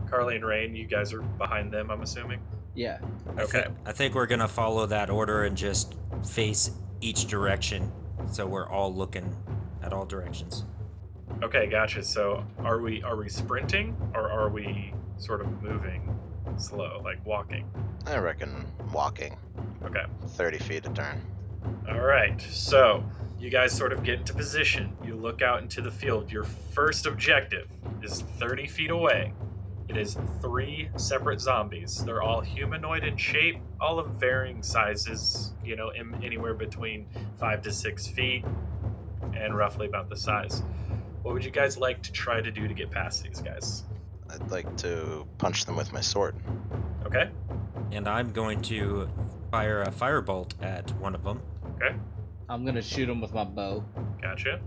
[SPEAKER 2] Carly and Rain, you guys are behind them, I'm assuming.
[SPEAKER 5] Yeah.
[SPEAKER 4] I
[SPEAKER 2] Okay.
[SPEAKER 4] I think we're gonna follow that order and just face each direction, so we're all looking at all directions.
[SPEAKER 2] Okay, gotcha. So are we are we sprinting or are we sort of moving slow, like walking?
[SPEAKER 3] I reckon walking
[SPEAKER 2] Okay.
[SPEAKER 3] 30 feet a turn.
[SPEAKER 2] All right. So you guys sort of get into position. You look out into the field. Your first objective is 30 feet away. It is three separate zombies. They're all humanoid in shape, all of varying sizes, you know, in, anywhere between five to six feet and roughly about the size. What would you guys like to try to do to get past these guys?
[SPEAKER 3] I'd like to punch them with my sword.
[SPEAKER 2] Okay.
[SPEAKER 4] And I'm going to fire a firebolt at one of them. Okay.
[SPEAKER 5] I'm gonna shoot him with my bow.
[SPEAKER 2] Gotcha.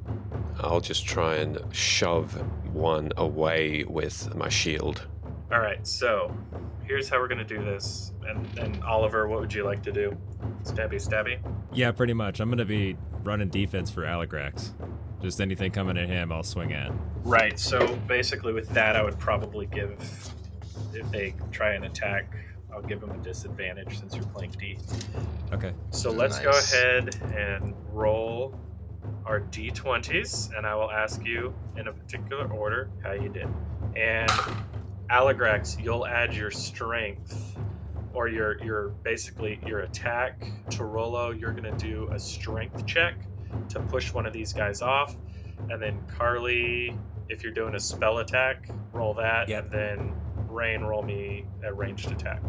[SPEAKER 6] I'll just try and shove one away with my shield.
[SPEAKER 2] All right. So here's how we're going to do this. And then, Oliver, what would you like to do? Stabby, stabby?
[SPEAKER 1] Yeah, pretty much. I'm gonna be running defense for Aligrax. Just anything coming at him, I'll swing at.
[SPEAKER 2] Right. So basically, with that, I would probably give, if they try and attack, I'll give them a disadvantage since you're playing D.
[SPEAKER 1] Okay.
[SPEAKER 2] So let's go ahead and roll our D20s, and I will ask you in a particular order how you did. And Aligrax, you'll add your strength or your your basically your attack. To Rolo, you're gonna do a strength check to push one of these guys off, and then Carly, if you're doing a spell attack, roll that,
[SPEAKER 4] Yep.
[SPEAKER 2] and then Rain, roll me a ranged attack.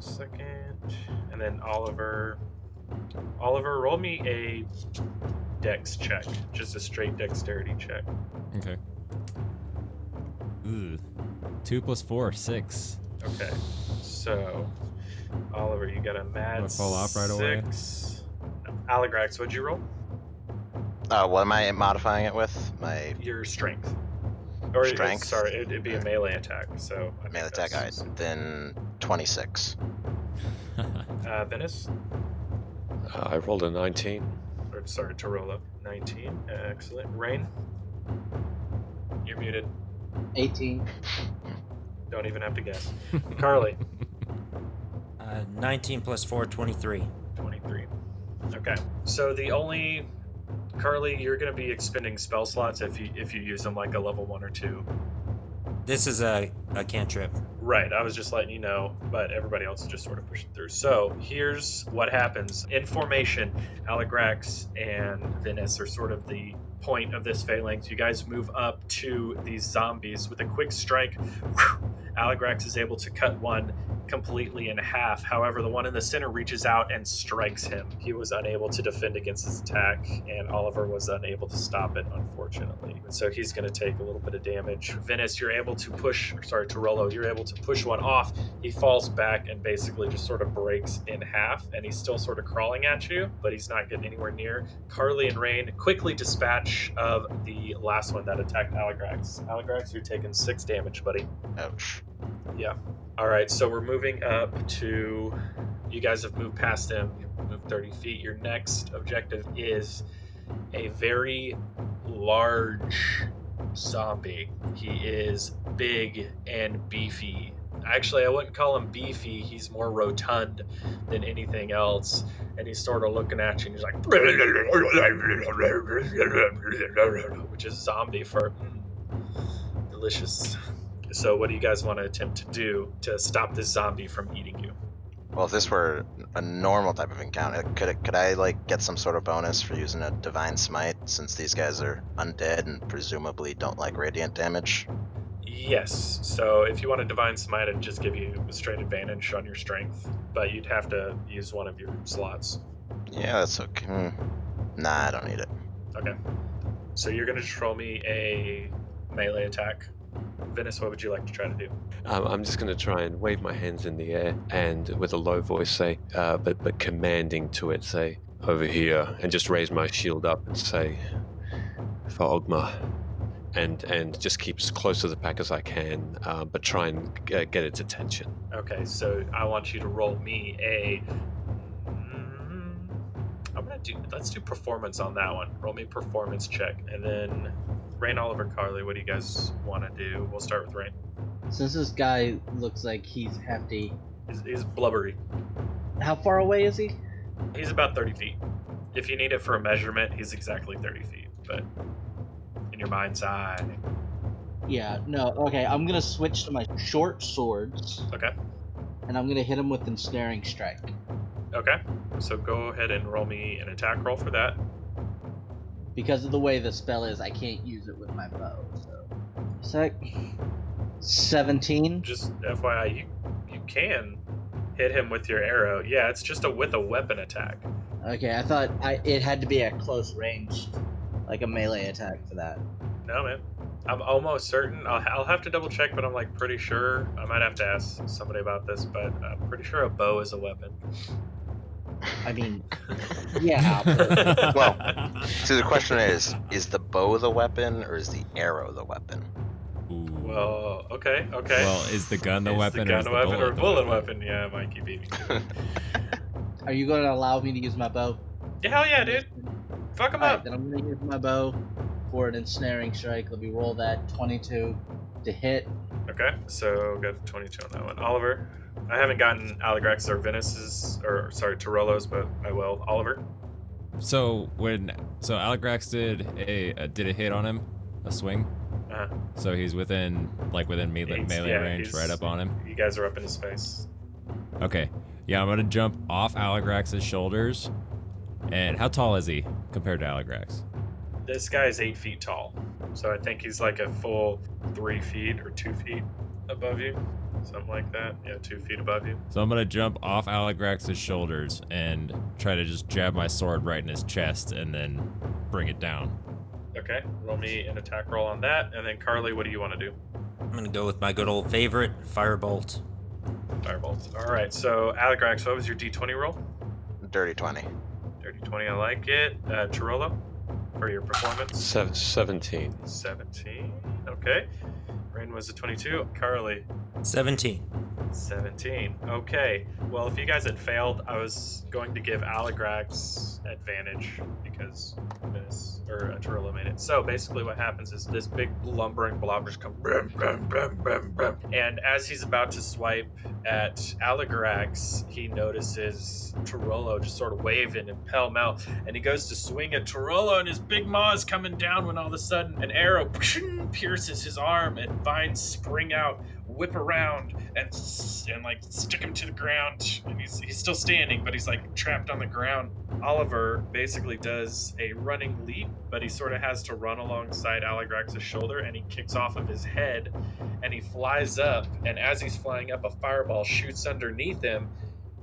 [SPEAKER 2] Second, and then Oliver. Oliver, roll me a dex check, just a straight dexterity check.
[SPEAKER 1] Okay. Ooh. Two plus four, six.
[SPEAKER 2] Okay, so Oliver, you got a mad
[SPEAKER 1] Wanna fall off right away?
[SPEAKER 2] six. Aligrax, what'd you roll?
[SPEAKER 3] Uh, what am I modifying it with? My
[SPEAKER 2] Your strength. Or it-
[SPEAKER 3] Strength?
[SPEAKER 2] sorry, it'd, it'd be a melee attack. So I
[SPEAKER 3] melee attack.
[SPEAKER 2] that's-
[SPEAKER 3] Alright, then 26. *laughs*
[SPEAKER 2] Uh, Venice,
[SPEAKER 6] Uh, I rolled a 19.
[SPEAKER 2] or sorry, Torola, nineteen. Excellent. Rain, you're muted.
[SPEAKER 5] 18.
[SPEAKER 2] Don't even have to guess. Carly, *laughs*
[SPEAKER 4] Uh, 19 plus 4, 23.
[SPEAKER 2] 23. Okay. So the only Carly, you're going to be expending spell slots if you if you use them like a level 1 or 2.
[SPEAKER 4] This is a, a cantrip.
[SPEAKER 2] Right, I was just letting you know, but everybody else is just sort of pushing through. So here's what happens. In formation, Aligrax and Venice are sort of the point of this phalanx. You guys move up to these zombies with a quick strike. whew, Aligrax is able to cut one completely in half. However, the one in the center reaches out and strikes him. He was unable to defend against his attack, and Oliver was unable to stop it, unfortunately. And so he's going to take a little bit of damage. Venice, you're able to push, or sorry, Torello, you're able to push one off. He falls back and basically just sort of breaks in half, and he's still sort of crawling at you, but he's not getting anywhere near. Carly and Rain quickly dispatch of the last one that attacked Aligrax. Aligrax, you're taking six damage, buddy.
[SPEAKER 3] Ouch.
[SPEAKER 2] All right, so we're moving up to. You guys have moved past him. Moved 30 feet. Your next objective is a very large zombie. He is big and beefy. Actually, I wouldn't call him beefy. He's more rotund than anything else. And he's sort of looking at you and he's like, which is zombie for mm, delicious. So, what do you guys want to attempt to do to stop this zombie from eating you?
[SPEAKER 3] Well, if this were a normal type of encounter, could it, could I like get some sort of bonus for using a divine smite since these guys are undead and presumably don't like radiant damage?
[SPEAKER 2] Yes. So, if you want a divine smite, it'd just give you a straight advantage on your strength, but you'd have to use one of your slots.
[SPEAKER 3] Yeah, that's okay. Hmm. Nah, I don't need it.
[SPEAKER 2] Okay. So you're gonna just roll me a melee attack. Venice, what would you like to try to do?
[SPEAKER 6] Um, I'm just going to try and wave my hands in the air and with a low voice say, uh, but but commanding to it, say, over here, and just raise my shield up and say, for Ogma, and and just keep as close to the pack as I can, uh, but try and uh, get its attention.
[SPEAKER 2] Okay, so I want you to roll me a. Mm, I'm gonna do. Let's do performance on that one. Roll me performance check, and then Rain, Oliver, Carly. What do you guys want to do? We'll start with Rain.
[SPEAKER 5] Since this guy looks like he's hefty,
[SPEAKER 2] He's, he's blubbery.
[SPEAKER 5] how far away is he?
[SPEAKER 2] He's about 30 feet. If you need it for a measurement, he's exactly 30 feet. But in your mind's eye,
[SPEAKER 5] Yeah, no, okay, I'm gonna switch to my short swords,
[SPEAKER 2] okay,
[SPEAKER 5] and I'm gonna hit him with ensnaring strike.
[SPEAKER 2] okay. So go ahead and roll me an attack roll for that.
[SPEAKER 5] Because of the way the spell is, I can't use it with my bow, so. Sec. 17?
[SPEAKER 2] Just FYI, you you can hit him with your arrow. Yeah, it's just a with a weapon attack.
[SPEAKER 5] Okay, I thought I, it had to be at close range, like a melee attack for that.
[SPEAKER 2] No, man. I'm almost certain. I'll, I'll have to double check, but I'm like pretty sure. I might have to ask somebody about this, but I'm pretty sure a bow is a weapon.
[SPEAKER 5] I mean, yeah, but *laughs*
[SPEAKER 3] Well, So the question is: Is the bow the weapon, or is the arrow the weapon?
[SPEAKER 1] Ooh.
[SPEAKER 2] well, okay, okay.
[SPEAKER 1] Well, is the gun the
[SPEAKER 2] Is
[SPEAKER 1] weapon
[SPEAKER 2] the
[SPEAKER 1] or
[SPEAKER 2] gun
[SPEAKER 1] is
[SPEAKER 2] a
[SPEAKER 1] the
[SPEAKER 2] weapon
[SPEAKER 1] bullet
[SPEAKER 2] or
[SPEAKER 1] the
[SPEAKER 2] bullet
[SPEAKER 1] weapon?
[SPEAKER 2] weapon? Yeah, Mikey beat me. to
[SPEAKER 5] are you going to allow me to use my bow?
[SPEAKER 2] yeah, hell yeah, dude. Fuck him
[SPEAKER 5] Alright,
[SPEAKER 2] up.
[SPEAKER 5] then I'm going to use my bow for an ensnaring strike. Let me roll that 22 to hit.
[SPEAKER 2] Okay, so got 22 on that one. Oliver, I haven't gotten Aligrax or Venice's, or sorry, Torello's, but I will. Oliver,
[SPEAKER 1] So when so Aligrax did a, a did a hit on him, a swing.
[SPEAKER 2] Uh-huh.
[SPEAKER 1] So he's within like within melee,
[SPEAKER 2] He's-
[SPEAKER 1] melee
[SPEAKER 2] yeah,
[SPEAKER 1] range, right up on him.
[SPEAKER 2] you guys are up in his face.
[SPEAKER 1] Okay. Yeah, I'm gonna jump off Aligrax's shoulders. And how tall is he compared to Aligrax?
[SPEAKER 2] This guy is eight feet tall, so I think he's like a full three feet or two feet above you, something like that. Yeah, two feet above you.
[SPEAKER 1] So I'm gonna jump off Aligrax's shoulders and try to just jab my sword right in his chest and then bring it down.
[SPEAKER 2] Okay, roll me an attack roll on that, and then Carly, what do you want to do?
[SPEAKER 4] I'm gonna go with my good old favorite, Firebolt.
[SPEAKER 2] Firebolt. All right, so Aligrax, what was your D20 roll?
[SPEAKER 3] Dirty twenty.
[SPEAKER 2] Dirty 20, I like it. Uh, Chirolo, for your performance.
[SPEAKER 6] Seven, 17.
[SPEAKER 2] 17. Okay. Rain was a 22. Carly,
[SPEAKER 4] 17.
[SPEAKER 2] 17. Okay. Well, if you guys had failed, I was going to give Aligrax advantage because Venice or uh, made it. So basically, what happens is this big lumbering blobbers come, brum, brum, brum, brum, brum. and as he's about to swipe at Aligrax, he notices Chirolo just sort of waving and pell mell, and he goes to swing at Chirolo, and his big maw is coming down when all of a sudden an arrow pierces his arm, and vines spring out whip around and and like stick him to the ground and he's he's still standing but he's like trapped on the ground. Oliver basically does a running leap but he sort of has to run alongside aligrax's shoulder and he kicks off of his head and he flies up and as he's flying up a fireball shoots underneath him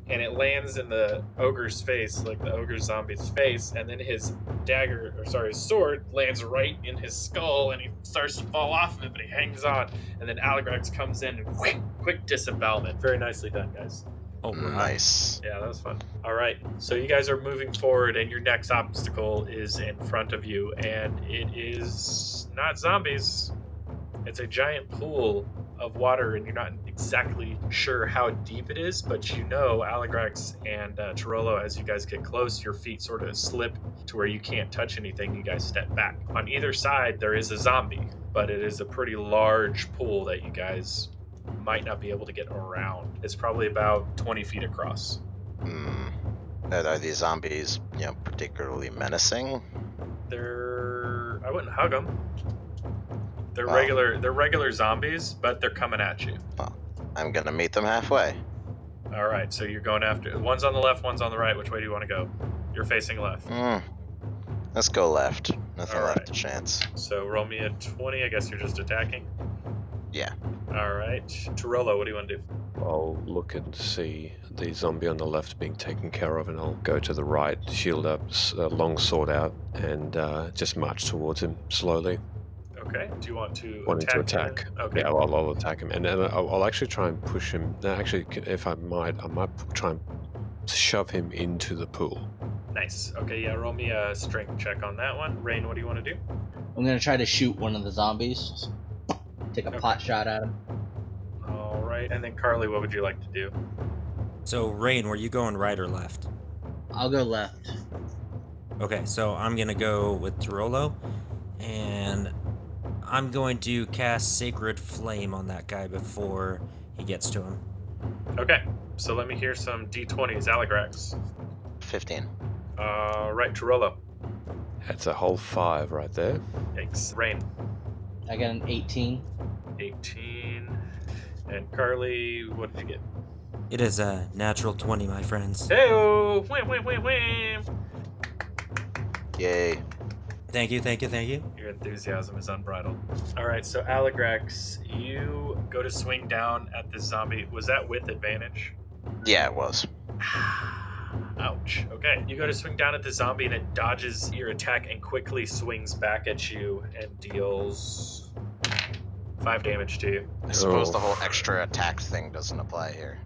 [SPEAKER 2] and it lands in the ogre's face like the ogre zombie's face and then his dagger or sorry his sword lands right in his skull and he starts to fall off of it but he hangs on and then Aligrax comes in and quick, quick disembowelment. Very nicely done, guys.
[SPEAKER 4] Oh,
[SPEAKER 3] Nice.
[SPEAKER 2] Yeah, that was fun. All right, so you guys are moving forward, and your next obstacle is in front of you, and it is not zombies. It's a giant pool of water, and you're not exactly sure how deep it is, but you know, Aligrax and uh, Chirolo, as you guys get close, your feet sort of slip to where you can't touch anything. You guys step back. On either side, there is a zombie, but it is a pretty large pool that you guys might not be able to get around. It's probably about 20 feet across.
[SPEAKER 3] Hmm. Are, are these zombies, you know, particularly menacing?
[SPEAKER 2] They're I wouldn't hug them. They're
[SPEAKER 3] Wow.
[SPEAKER 2] regular they're regular zombies, but they're coming at you.
[SPEAKER 3] Well, I'm gonna meet them halfway.
[SPEAKER 2] All right, so you're going after one's on the left, one's on the right. Which way do you want to go? You're facing left.
[SPEAKER 3] Hmm. Let's go left. Nothing
[SPEAKER 2] All
[SPEAKER 3] left
[SPEAKER 2] right.
[SPEAKER 3] to chance.
[SPEAKER 2] So roll me a 20. I guess you're just attacking.
[SPEAKER 3] Yeah.
[SPEAKER 2] All right, Torolo, what do you want to do?
[SPEAKER 6] I'll look and see the zombie on the left being taken care of, and I'll go to the right, shield up, uh, long sword out, and uh, just march towards him slowly.
[SPEAKER 2] Okay. Do you want to
[SPEAKER 6] wanting
[SPEAKER 2] attack?
[SPEAKER 6] to
[SPEAKER 2] him? Okay.
[SPEAKER 6] Yeah, I'll, I'll attack him, and then I'll, I'll actually try and push him. no, Actually, if I might, I might try and shove him into the pool.
[SPEAKER 2] Nice. Okay. Yeah. Roll me a strength check on that one. Rain, what do you want to do?
[SPEAKER 5] I'm gonna try to shoot one of the zombies. Take a
[SPEAKER 2] Okay.
[SPEAKER 5] pot shot at him.
[SPEAKER 2] All right. And then Carly, what would you like to do?
[SPEAKER 4] So, Rain, were you going right or left?
[SPEAKER 5] I'll go left.
[SPEAKER 4] Okay, so I'm gonna go with Tirolo, and I'm going to cast Sacred Flame on that guy before he gets to him.
[SPEAKER 2] Okay. So let me hear some d20s, Aligrax.
[SPEAKER 3] 15.
[SPEAKER 2] Uh, right, Trullo.
[SPEAKER 6] That's a whole five right there.
[SPEAKER 2] Yikes. Rain.
[SPEAKER 5] I got an 18.
[SPEAKER 2] 18. And Carly, what did you get?
[SPEAKER 4] It is a natural 20, my friends.
[SPEAKER 2] Heyo! Wham, wham, wham, wham!
[SPEAKER 3] Yay.
[SPEAKER 4] Thank you, thank you, thank you.
[SPEAKER 2] Your enthusiasm is unbridled. All right, so Aligrax, you go to swing down at the zombie. Was that with advantage?
[SPEAKER 3] Yeah, it was. *sighs*
[SPEAKER 2] Ouch. Okay. You go to swing down at the zombie and it dodges your attack and quickly swings back at you and deals five damage to you.
[SPEAKER 3] I suppose
[SPEAKER 6] Oh.
[SPEAKER 3] the whole extra attack thing doesn't apply here.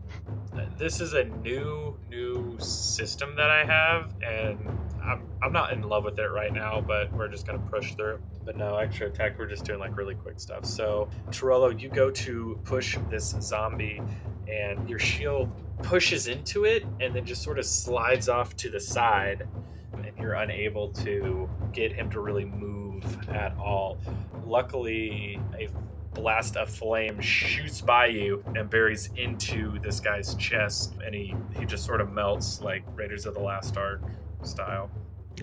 [SPEAKER 2] Uh, this is a new new system that I have and I'm I'm not in love with it right now, but we're just gonna push through. But no, extra attack, we're just doing like really quick stuff. So Torello, you go to push this zombie and your shield pushes into it and then just sort of slides off to the side and you're unable to get him to really move at all. Luckily, a blast of flame shoots by you and buries into this guy's chest and he, he just sort of melts like Raiders of the Last Ark style.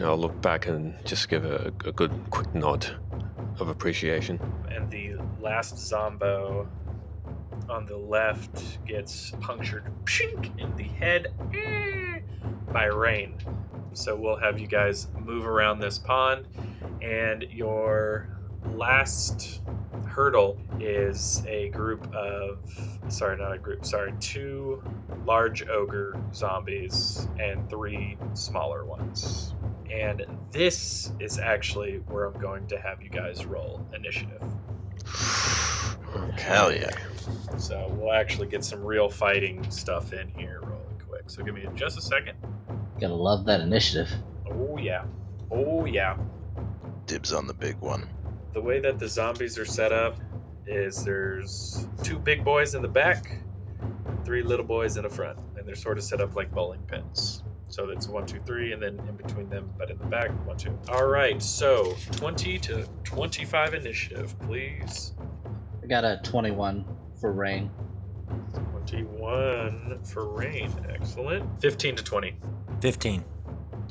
[SPEAKER 6] I'll look back and just give a, a good quick nod of appreciation.
[SPEAKER 2] and the last zombo on the left gets punctured pshink, in the head eh, by rain. So we'll have you guys move around this pond, and your last hurdle is a group of sorry, not a group, sorry, two large ogre zombies and three smaller ones. And this is actually where I'm going to have you guys roll initiative. *sighs*
[SPEAKER 3] Hell yeah.
[SPEAKER 2] So we'll actually get some real fighting stuff in here really quick. So give me just a second.
[SPEAKER 5] Gotta love that initiative.
[SPEAKER 2] Oh yeah. Oh yeah.
[SPEAKER 3] Dibs on the big one.
[SPEAKER 2] The way that the zombies are set up is there's two big boys in the back, three little boys in the front, and they're sort of set up like bowling pins. So it's one, two, three, and then in between them, but in the back, one, two. All right, so 20 to 25 initiative, please.
[SPEAKER 5] I got a 21 for rain.
[SPEAKER 2] 21 for rain. Excellent. 15 to 20.
[SPEAKER 4] 15.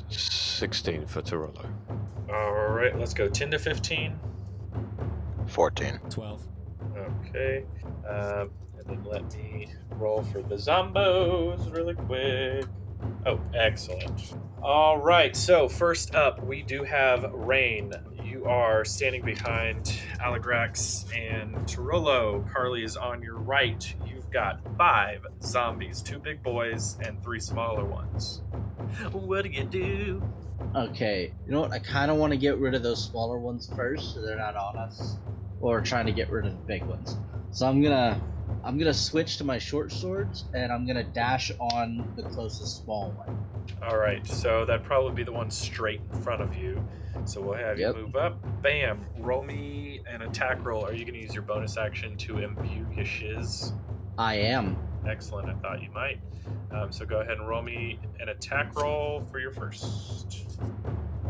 [SPEAKER 6] 16 for Tirolo.
[SPEAKER 2] All right, let's go 10 to 15.
[SPEAKER 3] 14.
[SPEAKER 1] 12.
[SPEAKER 2] Okay. Um, and then let me roll for the zombos really quick. Oh, excellent. All right, so first up, we do have Rain. You are standing behind Aligrax and Tirolo. Carly is on your right. You've got five zombies, two big boys and three smaller ones. What do you do?
[SPEAKER 5] Okay, you know what? I kind of want to get rid of those smaller ones first, so they're not on us. Or trying to get rid of the big ones. So I'm gonna, I'm gonna switch to my short swords, and I'm gonna dash on the closest small one.
[SPEAKER 2] All right, so that'd probably be the one straight in front of you. So we'll have
[SPEAKER 5] Yep.
[SPEAKER 2] you move up. Bam! Roll me an attack roll. Are you to use your bonus action to imbue your shiz?
[SPEAKER 5] I am.
[SPEAKER 2] Excellent. I thought you might. Um, so go ahead and roll me an attack roll for your first.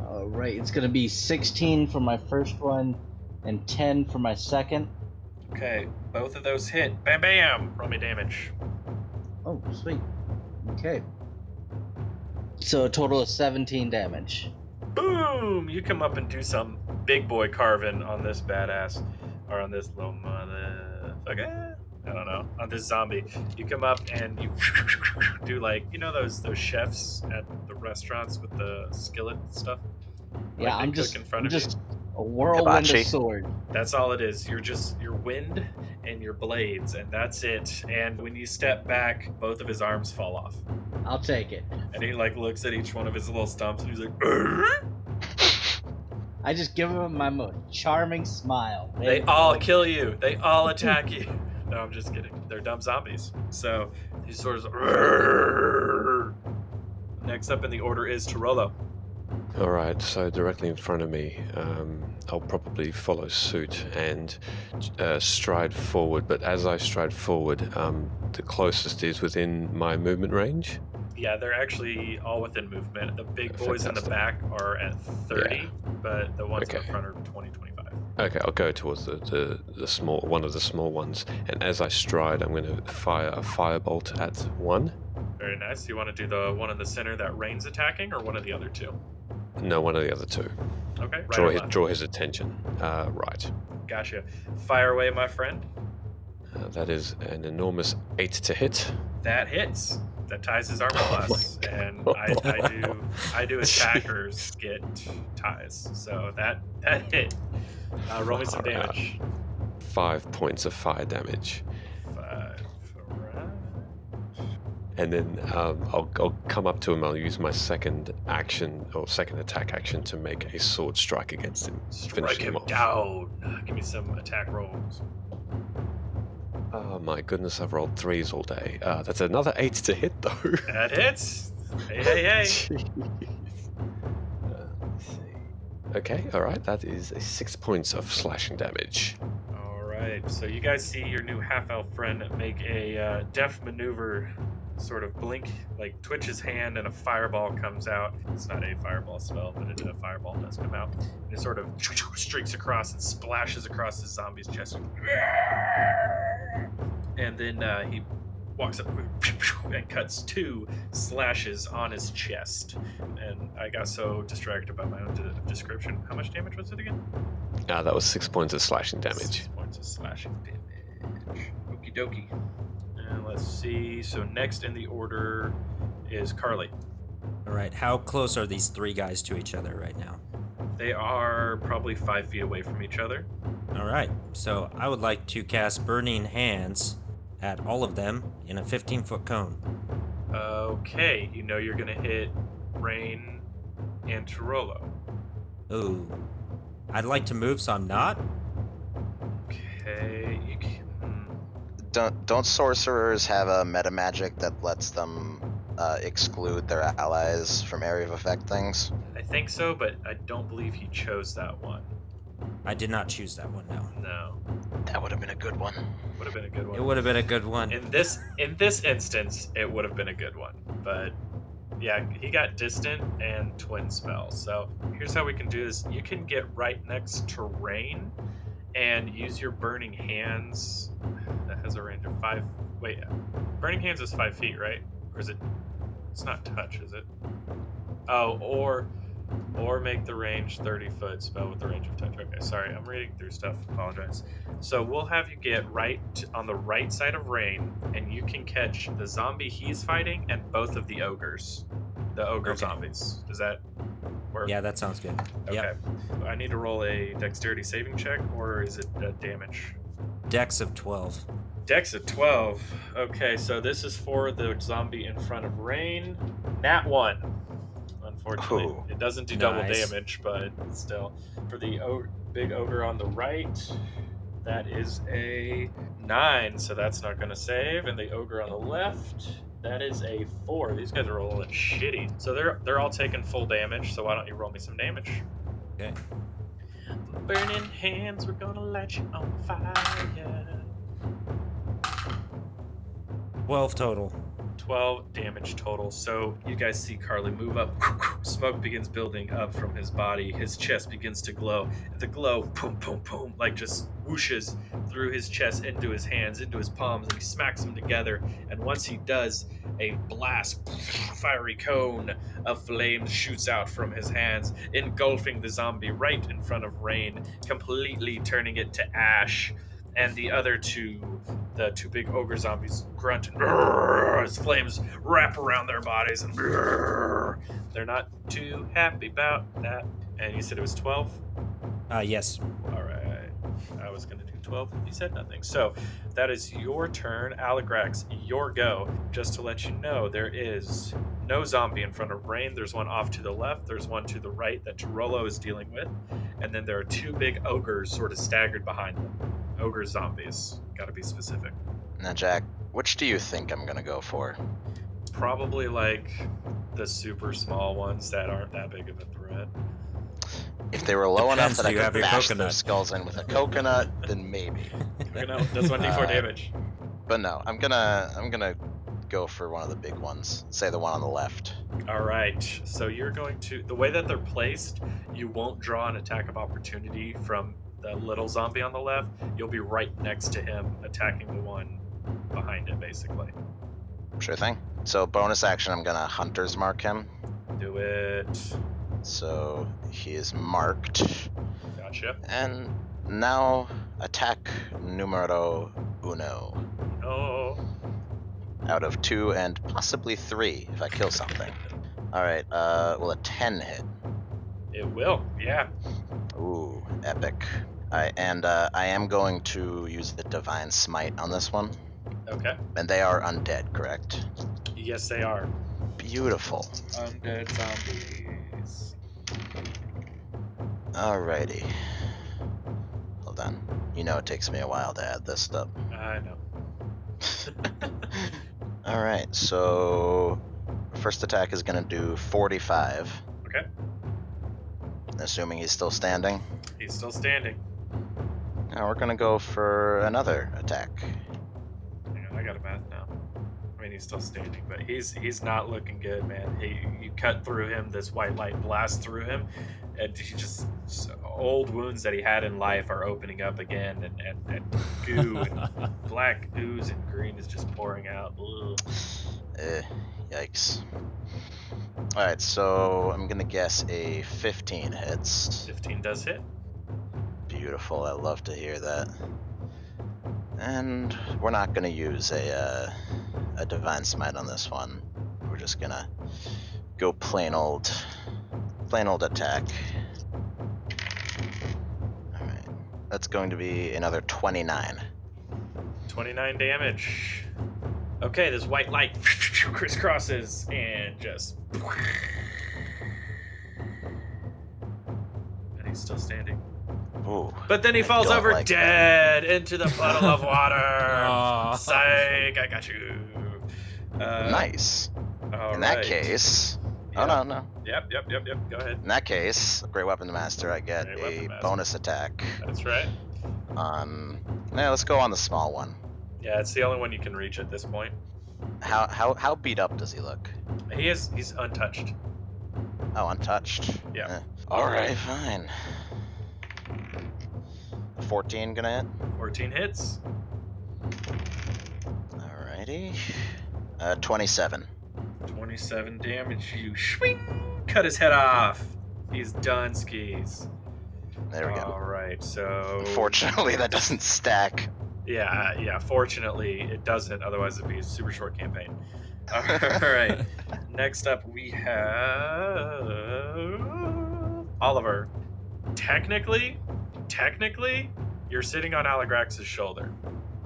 [SPEAKER 5] All right, it's gonna be 16 for my first one, and 10 for my second.
[SPEAKER 2] Okay, both of those hit. Bam, bam! Roll me damage.
[SPEAKER 5] Oh, sweet. Okay. So a total of 17 damage.
[SPEAKER 2] Boom! You come up and do some big boy carving on this badass, or on this little motherfucker. I don't know. On this zombie, you come up and you *laughs* do like you know those those chefs at the restaurants with the skillet stuff.
[SPEAKER 5] Yeah,
[SPEAKER 2] Like
[SPEAKER 5] I'm just,
[SPEAKER 2] in front
[SPEAKER 5] I'm
[SPEAKER 2] of you?
[SPEAKER 5] Just a whirlwind
[SPEAKER 3] Hibachi.
[SPEAKER 5] of sword.
[SPEAKER 2] That's all it is. You're just your wind and your blades, and that's it. And when you step back, both of his arms fall off,
[SPEAKER 5] I'll take it.
[SPEAKER 2] and he like looks at each one of his little stumps, and he's like, "Arr!"
[SPEAKER 5] I just give them my most charming smile.
[SPEAKER 2] They all kill you. They all *laughs* attack you. No, I'm just kidding. They're dumb zombies. So he sort of. Next up in the order is Torolo.
[SPEAKER 6] All right, so directly in front of me, um, I'll probably follow suit and uh, stride forward. But as I stride forward, um, the closest is within my movement range.
[SPEAKER 2] Yeah, they're actually all within movement. The big boys in the back are at 30, but the ones in
[SPEAKER 6] Okay.
[SPEAKER 2] the front are 20, 25.
[SPEAKER 6] Okay, I'll go towards the, the, the small one of the small ones, and as I stride, I'm going to fire a firebolt at one.
[SPEAKER 2] Very nice. You want to do the one in the center that Rain's attacking, or one of the other two?
[SPEAKER 6] No, one of the other two.
[SPEAKER 2] Okay, right
[SPEAKER 6] draw his, draw his attention. Uh, right.
[SPEAKER 2] Gotcha. Fire away, my friend.
[SPEAKER 6] Uh, that is an enormous eight to hit.
[SPEAKER 2] That hits. That ties his armor *laughs*
[SPEAKER 6] Oh
[SPEAKER 2] class, and I, I do I do *laughs* attackers get ties, so that that hit. Uh, roll me some damage.
[SPEAKER 6] Five points of fire damage.
[SPEAKER 2] Five.
[SPEAKER 6] And then um, I'll, I'll come up to him. I'll use my second action or second attack action to make a sword strike against him.
[SPEAKER 2] Strike
[SPEAKER 6] Finish
[SPEAKER 2] him
[SPEAKER 6] off.
[SPEAKER 2] down. Give me some attack rolls.
[SPEAKER 6] Oh my goodness, I've rolled threes all day. Uh, that's another eight to hit though. *laughs*
[SPEAKER 2] That hits. Hey, hey, hey. *laughs*
[SPEAKER 6] Uh, let's see. Okay, all right. That is a six points of slashing damage.
[SPEAKER 2] All right. So you guys see your new half elf friend make a uh, deft maneuver, sort of blink, like twitch his hand, and a fireball comes out. It's not a fireball spell, but it, a fireball does come out. And it sort of *tsk* streaks across and splashes across the zombie's chest. And then uh, he walks up *tsk* and cuts two slashes on his chest. And I got so distracted by my own de- description. How much damage was it again?
[SPEAKER 6] Uh, that was six points of slashing damage.
[SPEAKER 2] Six points of slashing damage. Okie dokie. And let's see. So next in the order is Carly.
[SPEAKER 4] All right, how close are these three guys to each other right now?
[SPEAKER 2] They are probably five feet away from each other.
[SPEAKER 4] All right, so I would like to cast Burning Hands at all of them in a 15 foot cone.
[SPEAKER 2] Okay, you know you're gonna hit Rain and Tirolo.
[SPEAKER 4] Ooh. I'd like to move, so I'm not.
[SPEAKER 2] Okay, you can.
[SPEAKER 3] Don't don't sorcerers have a meta magic that lets them uh, exclude their allies from area of effect things?
[SPEAKER 2] I think so, but I don't believe he chose that one.
[SPEAKER 4] I did not choose that one, no.
[SPEAKER 2] No,
[SPEAKER 3] That would have been a good one.
[SPEAKER 2] would have been a good one.
[SPEAKER 4] It would have been a good one.
[SPEAKER 2] in this in this instance it would have been a good one but yeah he got distant and twin spell so here's how we can do this you can get right next to rain and use your burning hands. That has a range of five wait burning hands is five feet right? Or is it it's not touch is it? Oh or or make the range 30 foot spell with the range of touch. Okay sorry i'm reading through stuff apologize. So we'll have you get right t- on the right side of Rain, and you can catch the zombie he's fighting and both of the ogres, the ogre
[SPEAKER 4] Okay.
[SPEAKER 2] zombies. Does that work?
[SPEAKER 4] Yeah, that sounds good.
[SPEAKER 2] Okay.
[SPEAKER 4] Yep.
[SPEAKER 2] I need to roll a dexterity saving check, or is it uh, damage?
[SPEAKER 4] Dex of 12.
[SPEAKER 2] Dex of 12. Okay, so this is for the zombie in front of Rain. Nat 1. Unfortunately,
[SPEAKER 3] Ooh.
[SPEAKER 2] it doesn't do double
[SPEAKER 4] Nice.
[SPEAKER 2] damage, but still. For the o- big ogre on the right, that is a 9, so that's not going to save. And the ogre on the left, that is a 4. These guys are rolling shitty. So they're they're all taking full damage, so why don't you roll me some damage?
[SPEAKER 4] Okay.
[SPEAKER 2] Burning hands, we're gonna light you on fire.
[SPEAKER 4] 12 total.
[SPEAKER 2] 12 damage total. So you guys see Carly move up. Smoke begins building up from his body. His chest begins to glow. The glow, boom, boom, boom, like just whooshes through his chest into his hands, into his palms, and he smacks them together. And once he does, a blast, fiery cone of flames shoots out from his hands, engulfing the zombie right in front of Rain, completely turning it to ash. And the other two the two big ogre zombies grunt and *laughs* as flames wrap around their bodies and *laughs* they're not too happy about that. And you said it was 12?
[SPEAKER 4] Uh, yes.
[SPEAKER 2] All right. I was going to do 12. You said nothing. So that is your turn. Aligrax, your go. Just to let you know, there is no zombie in front of Rain. There's one off to the left. There's one to the right that Tirolo is dealing with. and then there are two big ogres sort of staggered behind them. Ogre zombies. Got to be specific.
[SPEAKER 3] Now, Jack, which do you think I'm gonna go for?
[SPEAKER 2] Probably like the super small ones that aren't that big of a threat.
[SPEAKER 3] If they were low enough that I
[SPEAKER 4] do you have
[SPEAKER 3] could bash their skulls in with a coconut, then maybe.
[SPEAKER 2] You know, does one d4
[SPEAKER 3] Uh,
[SPEAKER 2] damage.
[SPEAKER 3] But no, I'm gonna I'm gonna go for one of the big ones. Say the one on the left.
[SPEAKER 2] All right. So you're going to the way that they're placed, you won't draw an attack of opportunity from the little zombie on the left. You'll be right next to him, attacking the one behind it, basically.
[SPEAKER 3] Sure thing. So bonus action, I'm gonna hunters mark him.
[SPEAKER 2] Do it.
[SPEAKER 3] So he is marked.
[SPEAKER 2] Gotcha.
[SPEAKER 3] And now attack numero uno.
[SPEAKER 2] Oh.
[SPEAKER 3] Out of two and possibly three if I kill something. *laughs* Alright, uh will a ten hit?
[SPEAKER 2] It will. Yeah.
[SPEAKER 3] Ooh, epic. Alright, and uh, I am going to use the divine smite on this one.
[SPEAKER 2] Okay.
[SPEAKER 3] And they are undead, correct?
[SPEAKER 2] Yes, they are.
[SPEAKER 3] Beautiful.
[SPEAKER 2] Undead zombies.
[SPEAKER 3] Alrighty. Hold on. You know it takes me a while to add this stuff.
[SPEAKER 2] I know. *laughs*
[SPEAKER 3] Alright, so first attack is gonna do 45.
[SPEAKER 2] Okay.
[SPEAKER 3] Assuming he's still standing.
[SPEAKER 2] He's still standing.
[SPEAKER 3] Now we're gonna go for another attack.
[SPEAKER 2] Hang on, I got a math now. I mean, he's still standing, but he's he's not looking good, man. He you cut through him, this white light blasts through him, and he just s- old wounds that he had in life are opening up again, and and, and *laughs* goo and black ooze and green is just pouring out. Ugh.
[SPEAKER 3] Eh, yikes. Alright, so I'm gonna guess a 15 hits.
[SPEAKER 2] Fifteen does hit.
[SPEAKER 3] Beautiful, I love to hear that. And we're not gonna use a uh, a divine smite on this one. We're just gonna go plain old, plain old attack. All right, that's going to be another 29.
[SPEAKER 2] 29 damage. Okay, this white light *laughs* crisscrosses and just. *laughs* And he's still standing.
[SPEAKER 3] Ooh,
[SPEAKER 2] But then he
[SPEAKER 3] I
[SPEAKER 2] falls over
[SPEAKER 3] like
[SPEAKER 2] dead into the puddle of water.
[SPEAKER 1] Aw. *laughs*
[SPEAKER 2] Psych, I got you. Uh,
[SPEAKER 3] nice.
[SPEAKER 2] all
[SPEAKER 3] In that
[SPEAKER 2] right.
[SPEAKER 3] case,
[SPEAKER 2] Yeah.
[SPEAKER 3] oh no, no.
[SPEAKER 2] Yep, yep, yep, yep. Go ahead.
[SPEAKER 3] In that case, great weapon master, I get
[SPEAKER 2] Great
[SPEAKER 3] a
[SPEAKER 2] master.
[SPEAKER 3] bonus attack
[SPEAKER 2] That's right.
[SPEAKER 3] Um, Yeah, let's go on the small one.
[SPEAKER 2] Yeah, it's the only one you can reach at this point.
[SPEAKER 3] How how how beat up does he look?
[SPEAKER 2] He is he's untouched.
[SPEAKER 3] Oh, untouched.
[SPEAKER 2] Yeah.
[SPEAKER 3] Eh. All right, fine. 14 gonna hit.
[SPEAKER 2] 14 hits.
[SPEAKER 3] Alrighty. Uh, 27.
[SPEAKER 2] 27 damage. You swing, cut his head off. He's done skis.
[SPEAKER 3] There we
[SPEAKER 2] All
[SPEAKER 3] go.
[SPEAKER 2] Alright, so
[SPEAKER 3] Fortunately, that doesn't stack.
[SPEAKER 2] Yeah, yeah. Fortunately, it doesn't. Otherwise, it'd be a super short campaign. *laughs* All right. Next up, we have Oliver. Technically, technically, you're sitting on Aligrax's shoulder.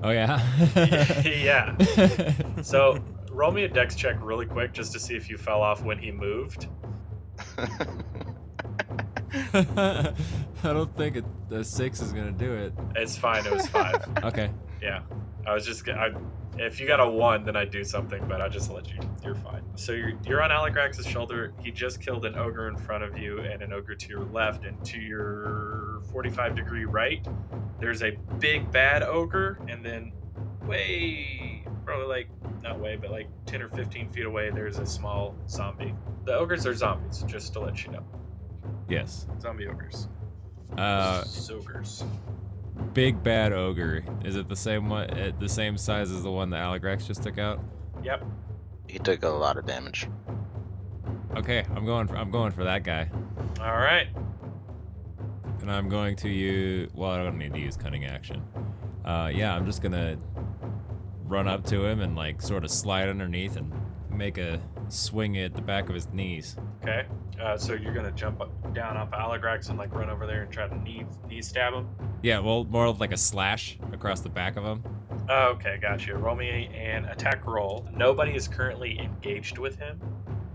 [SPEAKER 1] Oh yeah. *laughs*
[SPEAKER 2] yeah. *laughs* So roll me a dex check really quick just to see if you fell off when he moved. *laughs*
[SPEAKER 1] I don't think a six is gonna do it.
[SPEAKER 2] It's fine. It was five.
[SPEAKER 1] Okay.
[SPEAKER 2] Yeah, I was just. I, if you got a one, then I'd do something, but I just let you. You're fine. So you're you're on Aligrax's shoulder. He just killed an ogre in front of you and an ogre to your left, and to your 45 degree right, there's a big bad ogre, and then way, probably like not way, but like 10 or 15 feet away, there's a small zombie. The ogres are zombies, just to let you know.
[SPEAKER 1] Yes.
[SPEAKER 2] Zombie ogres.
[SPEAKER 1] Uh,
[SPEAKER 2] Ogres.
[SPEAKER 1] Big bad ogre. Is it the same one? uh, The same size as the one that Aligrax just took out?
[SPEAKER 2] Yep.
[SPEAKER 3] he took a lot of damage.
[SPEAKER 1] Okay, I'm going. For, I'm going for that guy,
[SPEAKER 2] All right.
[SPEAKER 1] and I'm going to use. Well, I don't need to use cunning action. Uh, yeah, I'm just gonna run up to him and like sort of slide underneath and make a swing at the back of his knees.
[SPEAKER 2] Okay. Uh, so you're gonna jump up, down off Aligrax and like run over there and try to knee knee stab him.
[SPEAKER 1] Yeah, well, more of like a slash across the back of him.
[SPEAKER 2] Oh, okay, gotcha. Roll me an attack roll. Nobody is currently engaged with him,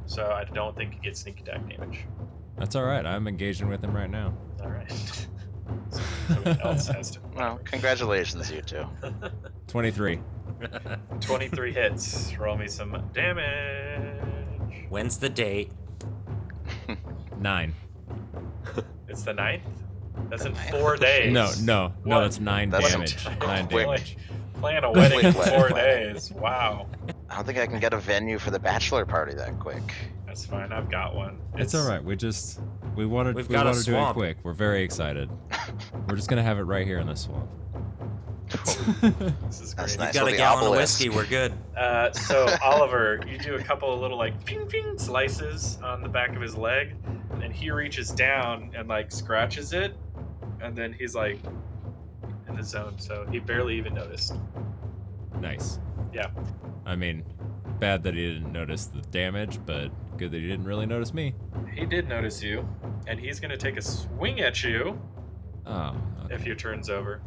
[SPEAKER 2] so I don't think you get sneak attack damage.
[SPEAKER 1] That's all right. I'm engaging with him right now.
[SPEAKER 2] All right. *laughs* Someone else has to. *laughs*
[SPEAKER 3] Well, congratulations, you two. *laughs*
[SPEAKER 1] 23.
[SPEAKER 2] 23 hits. Roll me some damage.
[SPEAKER 4] When's the date? *laughs*
[SPEAKER 1] Nine. *laughs*
[SPEAKER 2] It's the ninth. That's in
[SPEAKER 3] ninth?
[SPEAKER 2] four days.
[SPEAKER 1] No, no, no,
[SPEAKER 2] What?
[SPEAKER 1] that's nine
[SPEAKER 3] That's-
[SPEAKER 1] damage. *laughs* Nine
[SPEAKER 3] Quick.
[SPEAKER 1] damage.
[SPEAKER 2] Plan a wedding in
[SPEAKER 3] Quick
[SPEAKER 2] four
[SPEAKER 3] wedding.
[SPEAKER 2] days. Wow.
[SPEAKER 3] I don't think I can get a venue for the bachelor party that quick.
[SPEAKER 2] That's fine. I've got one.
[SPEAKER 1] It's all right. We just we wanted
[SPEAKER 4] We've
[SPEAKER 1] we
[SPEAKER 4] got a
[SPEAKER 1] wanted to do it
[SPEAKER 4] swamp.
[SPEAKER 1] quick. We're very excited. We're just gonna have it right here in the swamp. *laughs*
[SPEAKER 2] This is
[SPEAKER 3] That's
[SPEAKER 2] great.
[SPEAKER 3] nice.
[SPEAKER 4] Got
[SPEAKER 3] so
[SPEAKER 4] a
[SPEAKER 3] the
[SPEAKER 4] gallon of whiskey. We're good. *laughs*
[SPEAKER 2] Uh, so Oliver, you do a couple of little like ping ping slices on the back of his leg, and he reaches down and like scratches it, and then he's like in the zone. So he barely even noticed.
[SPEAKER 1] Nice.
[SPEAKER 2] Yeah.
[SPEAKER 1] I mean, bad that he didn't notice the damage, but good that he didn't really notice me.
[SPEAKER 2] He did notice you, and he's gonna take a swing at you
[SPEAKER 1] Oh. Okay.
[SPEAKER 2] if your turn's over.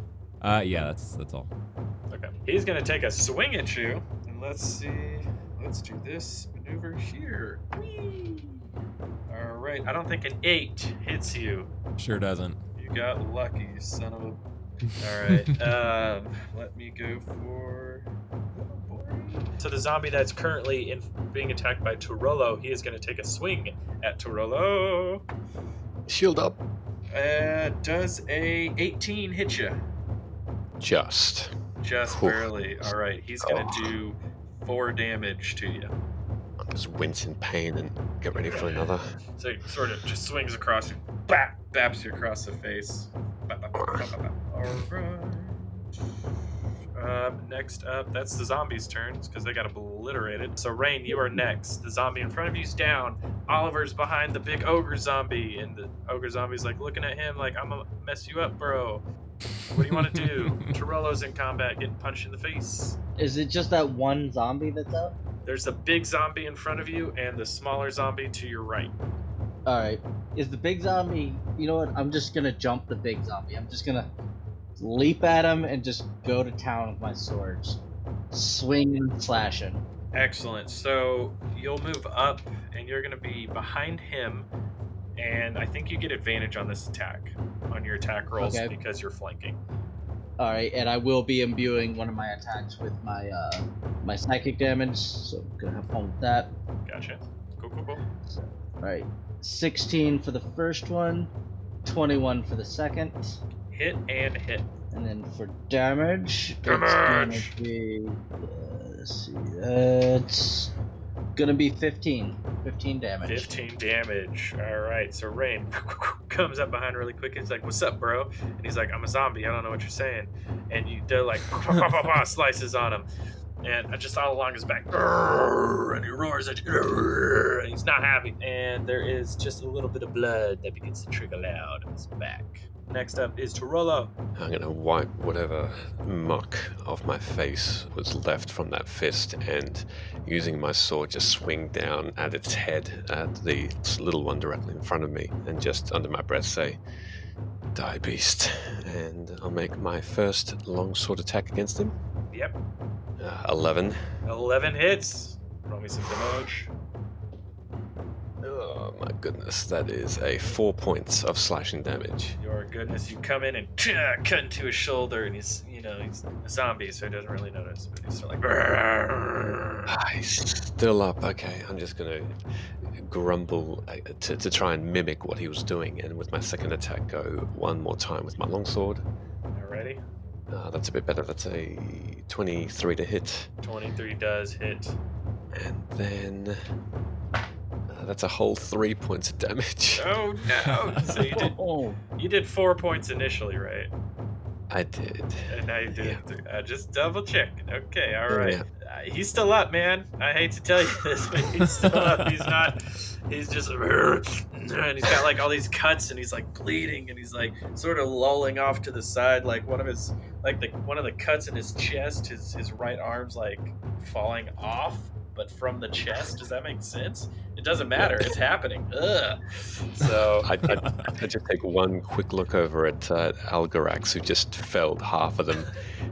[SPEAKER 1] Uh, yeah, that's that's all.
[SPEAKER 2] Okay. He's gonna take a swing at you, and let's see. Let's do this maneuver here. Whee! All right. I don't think an eight hits you.
[SPEAKER 1] Sure doesn't.
[SPEAKER 2] You got lucky, son of a. All right. *laughs* um, let me go for. So the zombie that's currently in, being attacked by Turolo, he is going to take a swing at Turolo.
[SPEAKER 6] Shield up.
[SPEAKER 2] Uh, does a 18 hit you?
[SPEAKER 6] Just.
[SPEAKER 2] Just
[SPEAKER 6] Whew.
[SPEAKER 2] barely. All right. He's going to do four damage to you.
[SPEAKER 6] I'll just wince in pain and get ready for another.
[SPEAKER 2] So he sort of just swings across you, bap, baps you across the face. Bap, bap, bap. All right. Um, next up, that's the zombies' turns because they got obliterated. So Rain, you are next. The zombie in front of you's down. Oliver's behind the big ogre zombie, and the ogre zombie's like looking at him like, "I'm gonna mess you up, bro. What do you want to do?" Torello's in combat, getting punched in the face.
[SPEAKER 5] Is it just that one zombie that's up?
[SPEAKER 2] There's a big zombie in front of you and the smaller zombie to your right.
[SPEAKER 5] All right. Is the big zombie? You know what? I'm just gonna jump the big zombie. I'm just gonna leap at him and just go to town with my swords, swinging, slashing.
[SPEAKER 2] Excellent. So you'll move up, and you're going to be behind him, and I think you get advantage on this attack, on your attack rolls,
[SPEAKER 5] Okay.
[SPEAKER 2] because you're flanking.
[SPEAKER 5] All right, and I will be imbuing one of my attacks with my uh my psychic damage, so I'm gonna have fun with that.
[SPEAKER 2] Gotcha. Cool, cool, cool.
[SPEAKER 5] All right, 16 for the first one, 21 for the second,
[SPEAKER 2] Hit and hit.
[SPEAKER 5] and then for damage,
[SPEAKER 2] Damage!
[SPEAKER 5] it's gonna be uh, let's see, it's gonna be 15, 15 damage.
[SPEAKER 2] 15 damage. All right. So Rain *laughs* comes up behind really quick. He's like, "What's up, bro?" And he's like, "I'm a zombie. I don't know what you're saying." And you do like *laughs* slices on him, and I just all along his back, and he roars at you, and he's not happy. And there is just a little bit of blood that begins to trickle out of his back. Next up is Torolo.
[SPEAKER 6] I'm gonna wipe whatever muck off my face was left from that fist and using my sword just swing down at its head at the little one directly in front of me and just under my breath say, Die beast. And I'll make my first longsword attack against him.
[SPEAKER 2] Yep.
[SPEAKER 6] Uh, 11.
[SPEAKER 2] 11 hits. Roll me some damage.
[SPEAKER 6] My goodness, that is a four points of slashing damage.
[SPEAKER 2] Your goodness, you come in and *clears throat* cut into his shoulder, and he's, you know, he's a zombie, so he doesn't really notice, but he's still like.
[SPEAKER 6] Ah, he's still up. Okay, I'm just gonna grumble uh, to, to try and mimic what he was doing, and with my second attack, go one more time with my longsword.
[SPEAKER 2] Alrighty.
[SPEAKER 6] Uh, that's a bit better. That's a 23 to hit,
[SPEAKER 2] 23 does hit.
[SPEAKER 6] and then that's a whole three points of damage.
[SPEAKER 2] Oh no! *laughs* So you did you did four points initially, right?
[SPEAKER 6] I did.
[SPEAKER 2] And now you did
[SPEAKER 6] Yeah.
[SPEAKER 2] three. Uh, just double checking. Okay, all right.
[SPEAKER 6] Yeah.
[SPEAKER 2] Uh, he's still up, man. I hate to tell you this, but he's *laughs* still up. He's not. He's just and he's got like all these cuts, and he's like bleeding, and he's like sort of lolling off to the side, like one of his like the one of the cuts in his chest. His his right arm's like falling off, but from the chest. Does that make sense? It doesn't matter. It's happening. Ugh. So
[SPEAKER 6] I, I, I just take one quick look over at uh, Aligrax, who just felled half of them,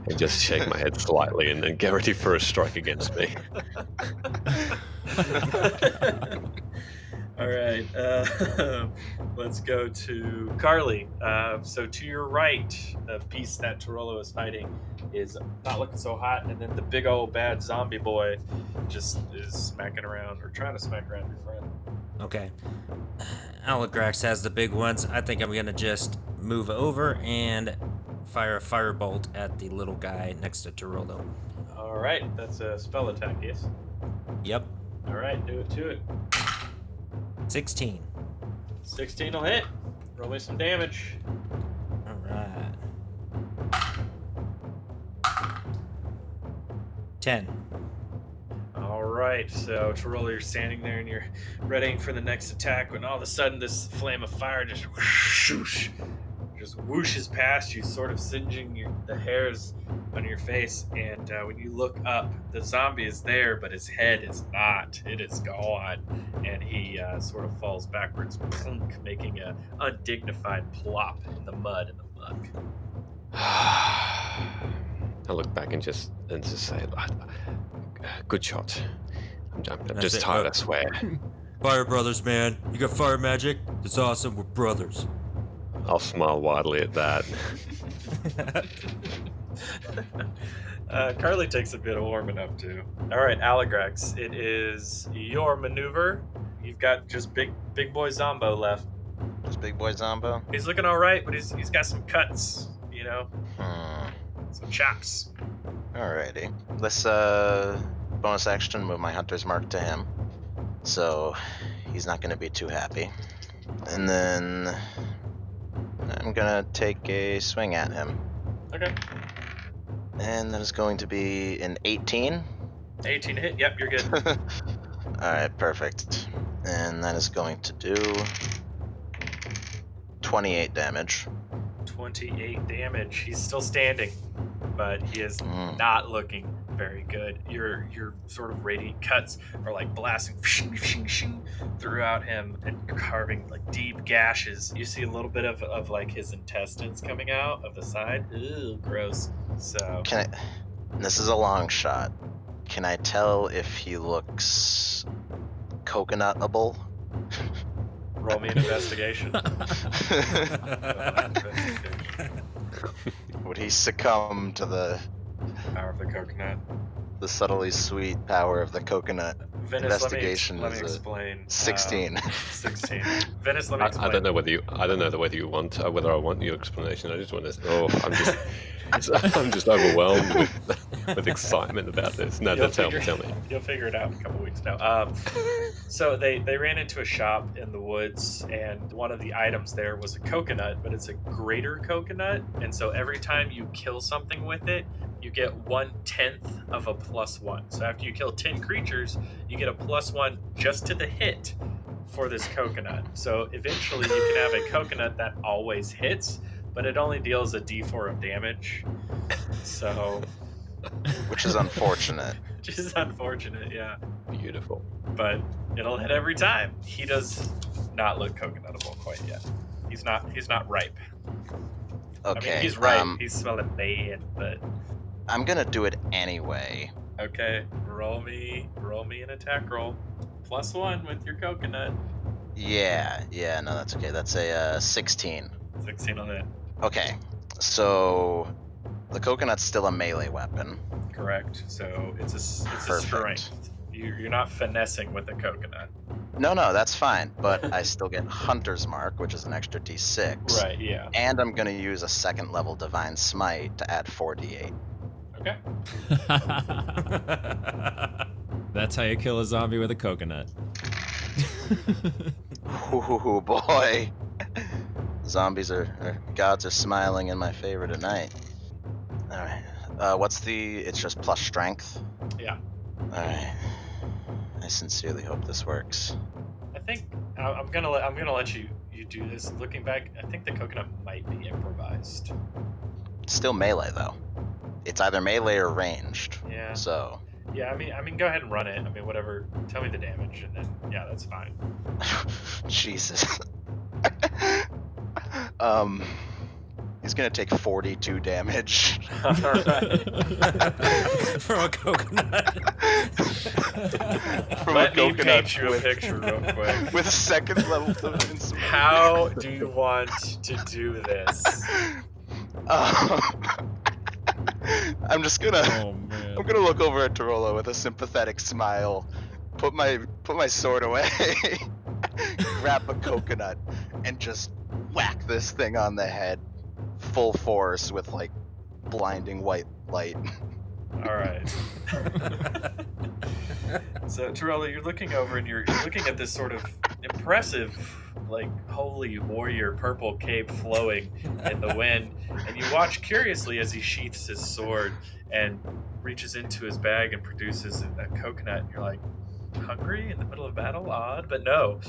[SPEAKER 6] and just shake my head slightly, and then get ready for a strike against me. *laughs* *laughs*
[SPEAKER 2] All right, uh, *laughs* let's go to Carly. Uh, so to your right, the beast that Torolo is fighting is not looking so hot, and then the big old bad zombie boy just is smacking around or trying to smack around your friend.
[SPEAKER 4] Okay. Aligrax has the big ones. I think I'm gonna just move over and fire a firebolt at the little guy next to Tirolo.
[SPEAKER 2] All right, that's a spell attack, yes.
[SPEAKER 4] Yep.
[SPEAKER 2] All right, do it to it.
[SPEAKER 4] 16.
[SPEAKER 2] 16 will hit. Roll me some damage.
[SPEAKER 4] Alright. 10.
[SPEAKER 2] All right, so Torolo, you're standing there and you're readying for the next attack when all of a sudden this flame of fire just whoosh, just whooshes past you, sort of singeing your, the hairs on your face. And uh, when you look up, the zombie is there, but his head is not. It is gone, and he uh, sort of falls backwards, plunk, making a undignified plop in the mud and the muck. *sighs*
[SPEAKER 6] I look back and just and just say, "Ah, "Good shot." I'm, I'm, I'm just
[SPEAKER 4] it.
[SPEAKER 6] tired. I swear. *laughs*
[SPEAKER 4] Fire brothers, man. You got fire magic? That's awesome. We're brothers.
[SPEAKER 6] I'll smile widely at that. *laughs*
[SPEAKER 2] uh, Carly takes a bit of warming up too. All right, Aligrax, it is your maneuver. You've got just big, big boy Zombo left.
[SPEAKER 3] Just big boy Zombo.
[SPEAKER 2] He's looking all right, but he's he's got some cuts, you know,
[SPEAKER 3] Hmm.
[SPEAKER 2] some chops.
[SPEAKER 3] Alrighty. Let's uh bonus action move my hunter's mark to him. So he's not gonna be too happy. And then I'm gonna take a swing at him.
[SPEAKER 2] Okay,
[SPEAKER 3] And that is going to be an 18.
[SPEAKER 2] 18 hit. Yep, you're good. *laughs*
[SPEAKER 3] Alright, perfect. And that is going to do 28 damage.
[SPEAKER 2] 28 damage. He's still standing, but he is
[SPEAKER 3] Mm.
[SPEAKER 2] not looking very good. Your your sort of radiant cuts are like blasting throughout him and carving like deep gashes. You see a little bit of, of like his intestines coming out of the side. Ooh, gross. So
[SPEAKER 3] Can I. This is a long shot. Can I tell if he looks coconutable?
[SPEAKER 2] roll me an investigation. *laughs* *laughs*
[SPEAKER 3] Would he succumb to the
[SPEAKER 2] Power of the coconut.
[SPEAKER 3] the subtly sweet power of the coconut?
[SPEAKER 2] Venice,
[SPEAKER 3] Investigation
[SPEAKER 2] let me,
[SPEAKER 3] is
[SPEAKER 2] ex-
[SPEAKER 3] a
[SPEAKER 2] let me explain. uh,
[SPEAKER 3] 16. *laughs*
[SPEAKER 2] 16. Venice, let me
[SPEAKER 6] I,
[SPEAKER 2] explain.
[SPEAKER 6] I don't know whether you. I don't know whether you want uh, whether I want your explanation. I just want to. Oh, I'm just. *laughs* *laughs* I'm just overwhelmed with, with excitement about this. No,
[SPEAKER 2] You'll
[SPEAKER 6] no, tell me,
[SPEAKER 2] figure-
[SPEAKER 6] tell me.
[SPEAKER 2] You'll figure it out in a couple weeks now. Um, so they they ran into a shop in the woods, and one of the items there was a coconut, but it's a greater coconut, and so every time you kill something with it, you get one tenth of a plus one. So after you kill ten creatures, you get a plus one just to the hit for this coconut. So eventually, you can have a coconut that always hits, but it only deals a D4 of damage. So,
[SPEAKER 3] Which is unfortunate. *laughs*
[SPEAKER 2] which is unfortunate, yeah
[SPEAKER 6] Beautiful.
[SPEAKER 2] but it'll hit every time. He does not look coconutable quite yet. He's not. He's not ripe.
[SPEAKER 3] Okay.
[SPEAKER 2] I mean, he's ripe.
[SPEAKER 3] um,
[SPEAKER 2] he's smelling bad, but
[SPEAKER 3] I'm gonna do it anyway.
[SPEAKER 2] Okay. Roll me. Roll me an attack roll. Plus one with your coconut.
[SPEAKER 3] Yeah, yeah, no, that's okay. That's a uh, 16.
[SPEAKER 2] Sixteen on it.
[SPEAKER 3] Okay, so the coconut's still a melee weapon.
[SPEAKER 2] Correct. So it's a it's a
[SPEAKER 3] Perfect.
[SPEAKER 2] strength. You're, you're not finessing with a coconut.
[SPEAKER 3] No, no, that's fine, but I still get Hunter's Mark, which is an extra d6.
[SPEAKER 2] Right. Yeah.
[SPEAKER 3] And I'm gonna use a second level Divine Smite to add 4d8.
[SPEAKER 2] Okay. *laughs*
[SPEAKER 1] That's how you kill a zombie with a coconut.
[SPEAKER 3] Ooh, boy. Zombies are, or gods are smiling in my favor tonight. Alright. Uh, what's the. It's just plus strength?
[SPEAKER 2] Yeah.
[SPEAKER 3] Alright. I sincerely hope this works.
[SPEAKER 2] I think I- I'm gonna let I'm gonna let you you do this. Looking back, I think the coconut might be improvised.
[SPEAKER 3] Still melee, though. It's either melee or ranged.
[SPEAKER 2] Yeah.
[SPEAKER 3] So.
[SPEAKER 2] Yeah, I mean, I mean, go ahead and run it. I mean, whatever. Tell me the damage, and then yeah, that's fine. *laughs*
[SPEAKER 3] Jesus. *laughs* um, He's gonna take 42 damage. *laughs*
[SPEAKER 2] All right.
[SPEAKER 4] From a coconut.
[SPEAKER 3] From
[SPEAKER 2] Let
[SPEAKER 3] a
[SPEAKER 2] me
[SPEAKER 3] coconut
[SPEAKER 2] paint you a
[SPEAKER 3] with,
[SPEAKER 2] picture real quick.
[SPEAKER 3] with second level divine smite.
[SPEAKER 2] How do you want to do this?
[SPEAKER 3] Um, *laughs* I'm just gonna
[SPEAKER 1] Oh *laughs* man.
[SPEAKER 3] I'm gonna look over at Torello with a sympathetic smile, put my put my sword away, *laughs* grab a coconut, and just whack this thing on the head, full force with like blinding white light.
[SPEAKER 2] All right. *laughs* So, Torello, you're looking over and you're, you're looking at this sort of impressive, like, holy warrior purple cape flowing in the wind, and you watch curiously as he sheaths his sword and reaches into his bag and produces a, a coconut. And you're like, hungry in the middle of battle? Odd, but no.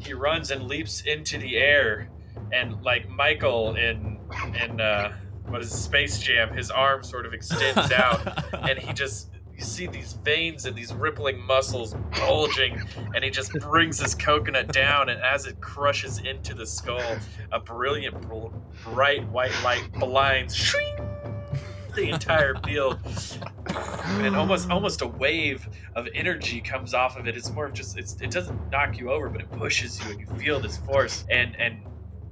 [SPEAKER 2] He runs and leaps into the air, and like Michael in in uh, what is Space Jam, his arm sort of extends *laughs* out and he just you see these veins and these rippling muscles bulging and he just brings his coconut down and as it crushes into the skull a brilliant br- bright white light blinds shring, the entire field. And almost almost a wave of energy comes off of it. It's more of just it's, it doesn't knock you over but it pushes you and you feel this force. And and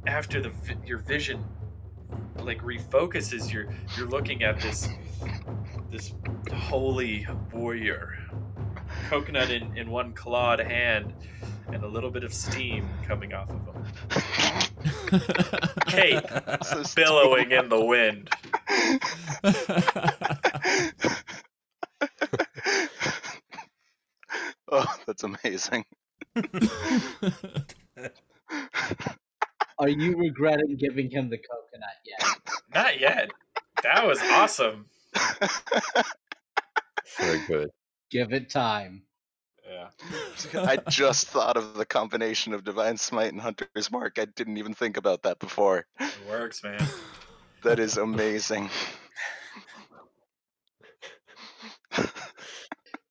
[SPEAKER 2] after the your vision like refocuses you're you're looking at this this holy warrior coconut in, in one clawed hand and a little bit of steam coming off of him Cape *laughs*
[SPEAKER 3] So
[SPEAKER 2] billowing in the wind *laughs*
[SPEAKER 3] oh, that's amazing. *laughs*
[SPEAKER 5] Are you regretting giving him the coconut yet?
[SPEAKER 2] Not yet that was awesome
[SPEAKER 6] Very good.
[SPEAKER 5] Give it time.
[SPEAKER 2] yeah *laughs*
[SPEAKER 3] I just thought of the combination of Divine Smite and Hunter's Mark. I didn't even think about that before.
[SPEAKER 2] it works man *laughs*
[SPEAKER 3] That is amazing.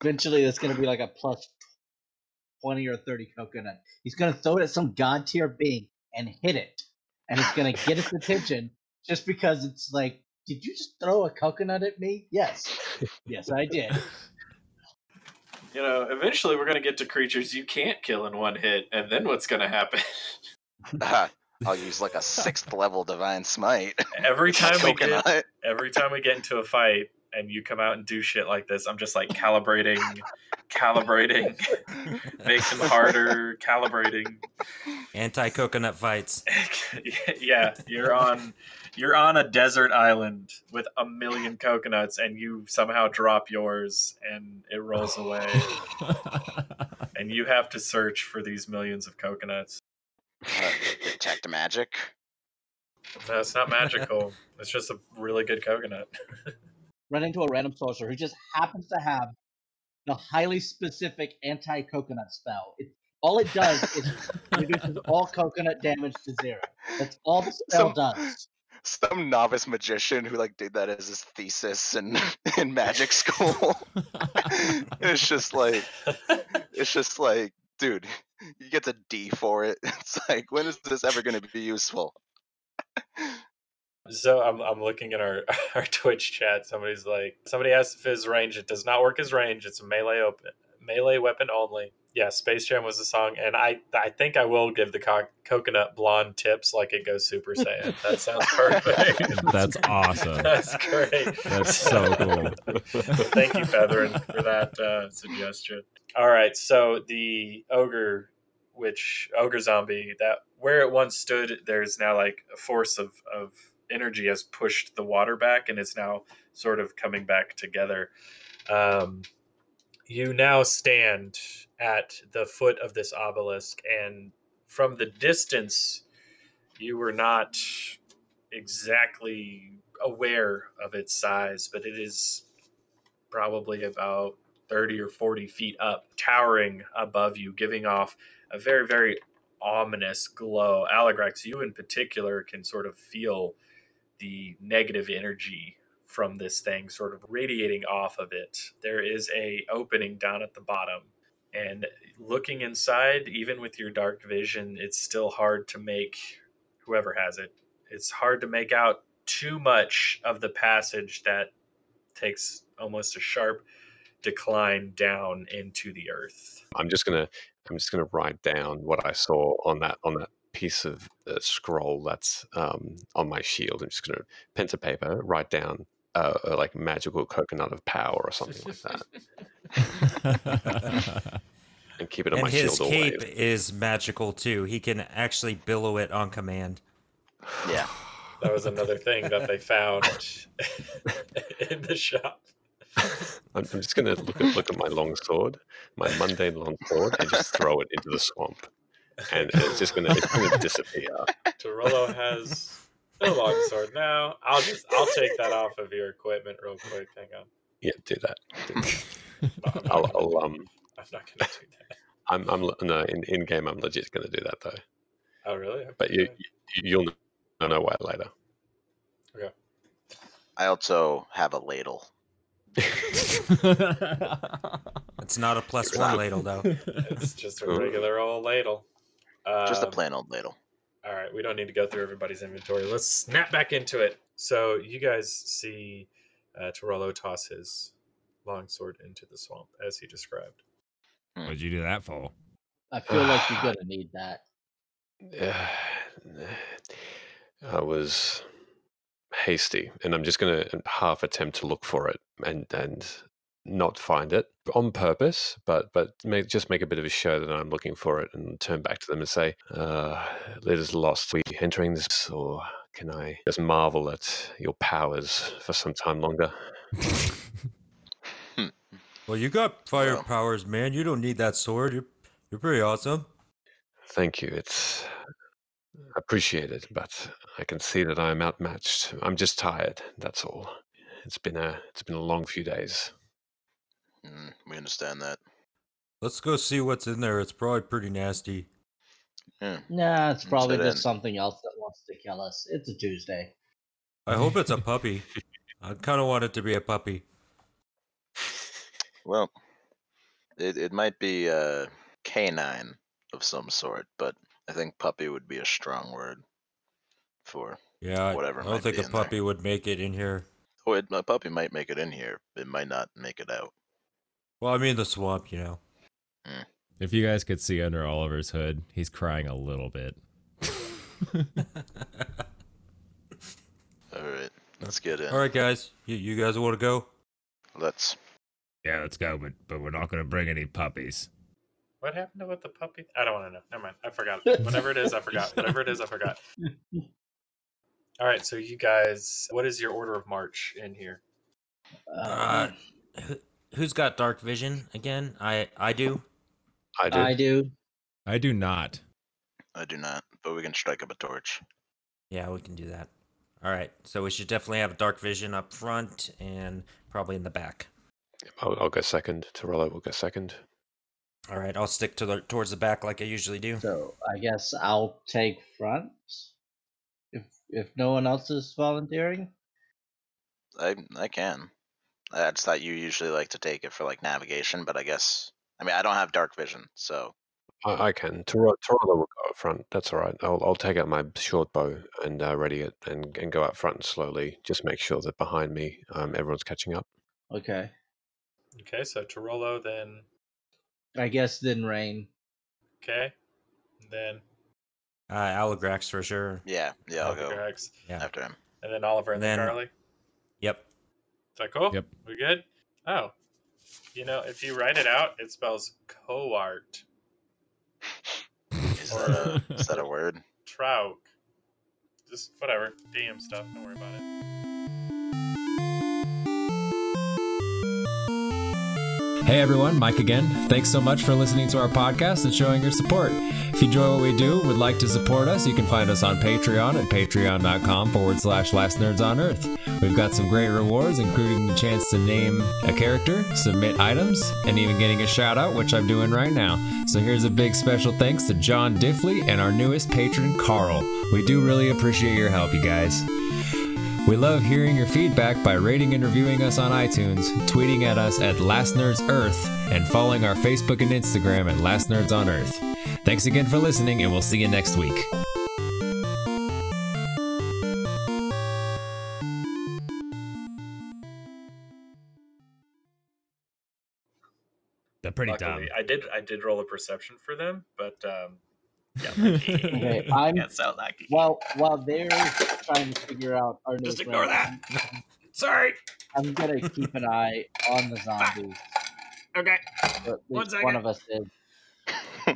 [SPEAKER 5] Eventually, that's going to be like a plus 20 or 30 coconut. He's going to throw it at some god tier being and hit it. And it's going to get its attention just because it's like, did you just throw a coconut at me? Yes. Yes, I did. *laughs*
[SPEAKER 2] you know eventually we're going to get to creatures you can't kill in one hit and then what's going to happen *laughs* *laughs*
[SPEAKER 3] I'll use like a sixth level Divine Smite.
[SPEAKER 2] every time we get every time we get into a fight and you come out and do shit like this, I'm just like calibrating, calibrating, makes them harder, calibrating.
[SPEAKER 4] Anti coconut fights.
[SPEAKER 2] yeah, you're on you're on a desert island with a million coconuts and you somehow drop yours and it rolls away *laughs* and you have to search for these millions of coconuts.
[SPEAKER 3] Uh, detect magic.
[SPEAKER 2] No, it's not magical. it's just a really good coconut. *laughs*
[SPEAKER 5] Run into a random sorcerer who just happens to have the highly specific anti coconut spell. It, all it does is *laughs* reduces all coconut damage to zero. That's all the spell
[SPEAKER 3] Some-
[SPEAKER 5] does.
[SPEAKER 3] Some novice magician who like did that as his thesis in *laughs* in magic school. *laughs* it's just like it's just like, dude, you get a D for it. *laughs* It's like, when is this ever going to be useful?
[SPEAKER 2] So I'm, I'm looking at our, our Twitch chat. Somebody's like, somebody asked if his range. It does not work as range. It's a melee open, melee weapon only. Yeah, Space Jam was the song, and I I think I will give the co- coconut blonde tips like it goes Super Saiyan. *laughs* That sounds perfect. *laughs*
[SPEAKER 1] That's awesome.
[SPEAKER 2] That's great.
[SPEAKER 1] That's so cool. *laughs*
[SPEAKER 2] Thank you, Featherin, for that uh, suggestion. All right, so the ogre, which ogre zombie, that where it once stood, there's now like a force of of energy has pushed the water back, and it's now sort of coming back together. Um, you now stand at the foot of this obelisk, and from the distance, you were not exactly aware of its size, but it is probably about 30 or 40 feet up, towering above you, giving off a very, very ominous glow. Aligrax, you in particular can sort of feel the negative energy from this thing sort of radiating off of it. There is a opening down at the bottom. And looking inside, even with your dark vision, it's still hard to make whoever has it. It's hard to make out too much of the passage that takes almost a sharp decline down into the earth.
[SPEAKER 6] I'm just gonna I'm just gonna write down what I saw on that on that piece of uh, scroll that's um, on my shield. I'm just gonna pen to paper write down uh, a, like magical coconut of power or something like that, *laughs* and keep it on
[SPEAKER 4] and
[SPEAKER 6] my
[SPEAKER 4] his
[SPEAKER 6] shield
[SPEAKER 4] cape
[SPEAKER 6] always.
[SPEAKER 4] is magical too. He can actually billow it on command.
[SPEAKER 3] Yeah. *sighs*
[SPEAKER 2] That was another thing that they found *laughs* in the shop.
[SPEAKER 6] I'm, I'm just gonna look at look at my long sword, my mundane long sword, and just throw it into the swamp, and it's just gonna it's gonna disappear.
[SPEAKER 2] Torello has a longsword now. I'll just I'll take that off of your equipment real quick. Hang on.
[SPEAKER 6] Yeah, do that. Do that.
[SPEAKER 2] I'm, *laughs* not
[SPEAKER 6] I'll, I'll um.
[SPEAKER 2] I'm not gonna do that.
[SPEAKER 6] I'm, I'm no in, in game. I'm legit going to do that though.
[SPEAKER 2] Oh really?
[SPEAKER 6] But you, you you'll know, know why later. Okay.
[SPEAKER 3] I also have a ladle. *laughs*
[SPEAKER 4] It's not a one ladle though.
[SPEAKER 2] It's just a regular old ladle.
[SPEAKER 3] Just a
[SPEAKER 2] Um,
[SPEAKER 3] plain old ladle.
[SPEAKER 2] All right, we don't need to go through everybody's inventory. Let's snap back into it. So you guys see uh, Torello toss his longsword into the swamp as he described.
[SPEAKER 1] What'd you do that for?
[SPEAKER 5] I feel like you're gonna need that. *sighs*
[SPEAKER 6] I was hasty, and I'm just going to half attempt to look for it and and not find it on purpose, but but make, just make a bit of a show that I'm looking for it, and turn back to them and say, uh, "Leader's lost. Are we entering this, or can I just marvel at your powers for some time longer?"
[SPEAKER 4] Well, you got fire
[SPEAKER 3] Well.
[SPEAKER 4] powers, man. You don't need that sword. You're you're pretty awesome.
[SPEAKER 6] Thank you. It's appreciated, but I can see that I am outmatched. I'm just tired. That's all. It's been a it's been a long few days.
[SPEAKER 3] Mm, we understand that.
[SPEAKER 4] Let's go see what's in there. It's probably pretty nasty.
[SPEAKER 3] Yeah.
[SPEAKER 5] Nah, it's probably
[SPEAKER 3] sit
[SPEAKER 5] just
[SPEAKER 3] in.
[SPEAKER 5] something else that wants to kill us. It's a Tuesday.
[SPEAKER 4] I hope it's a *laughs* puppy. I kind of want it to be a puppy. *laughs*
[SPEAKER 3] Well, it, it might be a canine of some sort, but I think puppy would be a strong word for.
[SPEAKER 4] Yeah,
[SPEAKER 3] Whatever
[SPEAKER 4] I don't
[SPEAKER 3] might
[SPEAKER 4] think
[SPEAKER 3] be
[SPEAKER 4] a
[SPEAKER 3] in there.
[SPEAKER 4] puppy would make it in here.
[SPEAKER 3] Oh, it, a puppy might make it in here. It might not make it out.
[SPEAKER 4] Well, I mean the swamp, you know.
[SPEAKER 1] If you guys could see under Oliver's hood, he's crying a little bit. *laughs*
[SPEAKER 3] All right, let's get in.
[SPEAKER 4] All right, guys. You you guys want to go?
[SPEAKER 3] Let's.
[SPEAKER 1] Yeah, let's go, but but we're not gonna bring any puppies.
[SPEAKER 2] What happened to with the puppy? I don't want to know. Never mind. I forgot. Whatever it is, I forgot. Whatever it is, I forgot. *laughs* All right, so you guys, what is your order of march in here?
[SPEAKER 4] Uh, who, who's got dark vision again? I I do.
[SPEAKER 6] I do.
[SPEAKER 5] I do.
[SPEAKER 1] I do not.
[SPEAKER 3] I do not, but we can strike up a torch.
[SPEAKER 4] Yeah, we can do that. All right. So we should definitely have dark vision up front and probably in the back.
[SPEAKER 6] I'll, I'll go second. Torello will go second.
[SPEAKER 4] All right. I'll stick to the towards the back like I usually do.
[SPEAKER 5] So I guess I'll take front. If if no one else is volunteering.
[SPEAKER 3] I I can. I just thought you usually like to take it for like navigation, but I guess I mean I don't have dark vision, so
[SPEAKER 6] I, I can. Tor- Torello will go up front. That's all right. I'll, I'll take out my short bow and uh, ready it and, and go out front slowly. Just make sure that behind me, um, everyone's catching up.
[SPEAKER 5] Okay.
[SPEAKER 2] Okay, so Torello, then
[SPEAKER 5] I guess then rain.
[SPEAKER 2] okay, and then
[SPEAKER 4] Uh, Aligrax for sure.
[SPEAKER 3] yeah, yeah, I'll go
[SPEAKER 2] Grex,
[SPEAKER 4] Yeah.
[SPEAKER 3] after him.
[SPEAKER 2] and then Oliver and then
[SPEAKER 4] Then-
[SPEAKER 2] Charlie.
[SPEAKER 4] Yep.
[SPEAKER 2] Is that cool?
[SPEAKER 1] Yep.
[SPEAKER 2] We good? Oh, you know, if you write it out, it spells coart.
[SPEAKER 3] Is that a is that a *laughs* word?
[SPEAKER 2] Trout. Just whatever. DM stuff. Don't worry about it.
[SPEAKER 1] Hey everyone, Mike again. Thanks so much for listening to our podcast and showing your support. If you enjoy what we do, would like to support us, you can find us on Patreon at patreon.com forward slash last nerds on earth. We've got some great rewards, including the chance to name a character, submit items, and even getting a shout out, which I'm doing right now. So here's a big special thanks to John Diffley and our newest patron, Carl. We do really appreciate your help, you guys. We love hearing your feedback by rating and reviewing us on iTunes, tweeting at us at Last Nerds Earth, and following our Facebook and Instagram at Last Nerds on Earth. Thanks again for listening, and we'll see you next week. Pretty
[SPEAKER 2] Luckily,
[SPEAKER 1] dumb.
[SPEAKER 2] I did I did roll a perception for them, but um, yeah, *laughs*
[SPEAKER 5] Okay, *laughs* I'm
[SPEAKER 2] Can't so lucky.
[SPEAKER 5] while while they're trying to figure out our
[SPEAKER 2] Just ignore
[SPEAKER 5] plan, *laughs*
[SPEAKER 2] Sorry.
[SPEAKER 5] I'm gonna keep an eye on the zombies.
[SPEAKER 2] Okay.
[SPEAKER 5] Or at
[SPEAKER 2] One
[SPEAKER 5] one of us is.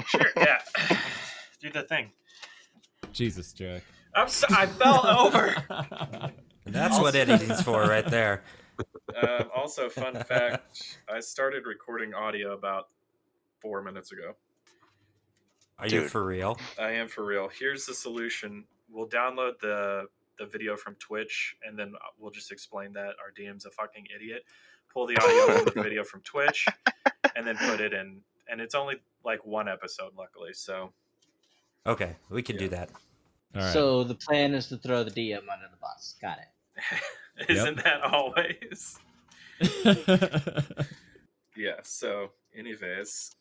[SPEAKER 2] Sure. Yeah. *sighs* Do the thing.
[SPEAKER 1] Jesus, Jack.
[SPEAKER 2] I'm so, I fell over.
[SPEAKER 4] That's what editing's for, right there.
[SPEAKER 2] Um, also, fun *laughs* fact: I started recording audio about four minutes ago.
[SPEAKER 4] Are you for real?
[SPEAKER 2] I am for real. Here's the solution: we'll download the the video from Twitch, and then we'll just explain that our DM's a fucking idiot. Pull the audio of the *laughs* video from Twitch, and then put it in. And it's only like one episode, luckily. So
[SPEAKER 4] Okay, we can do that.
[SPEAKER 1] All right.
[SPEAKER 5] So the plan is to throw the DM under the bus. Got it. *laughs* *laughs*
[SPEAKER 2] isn't that always? *laughs* *laughs* Yeah. So, anyways,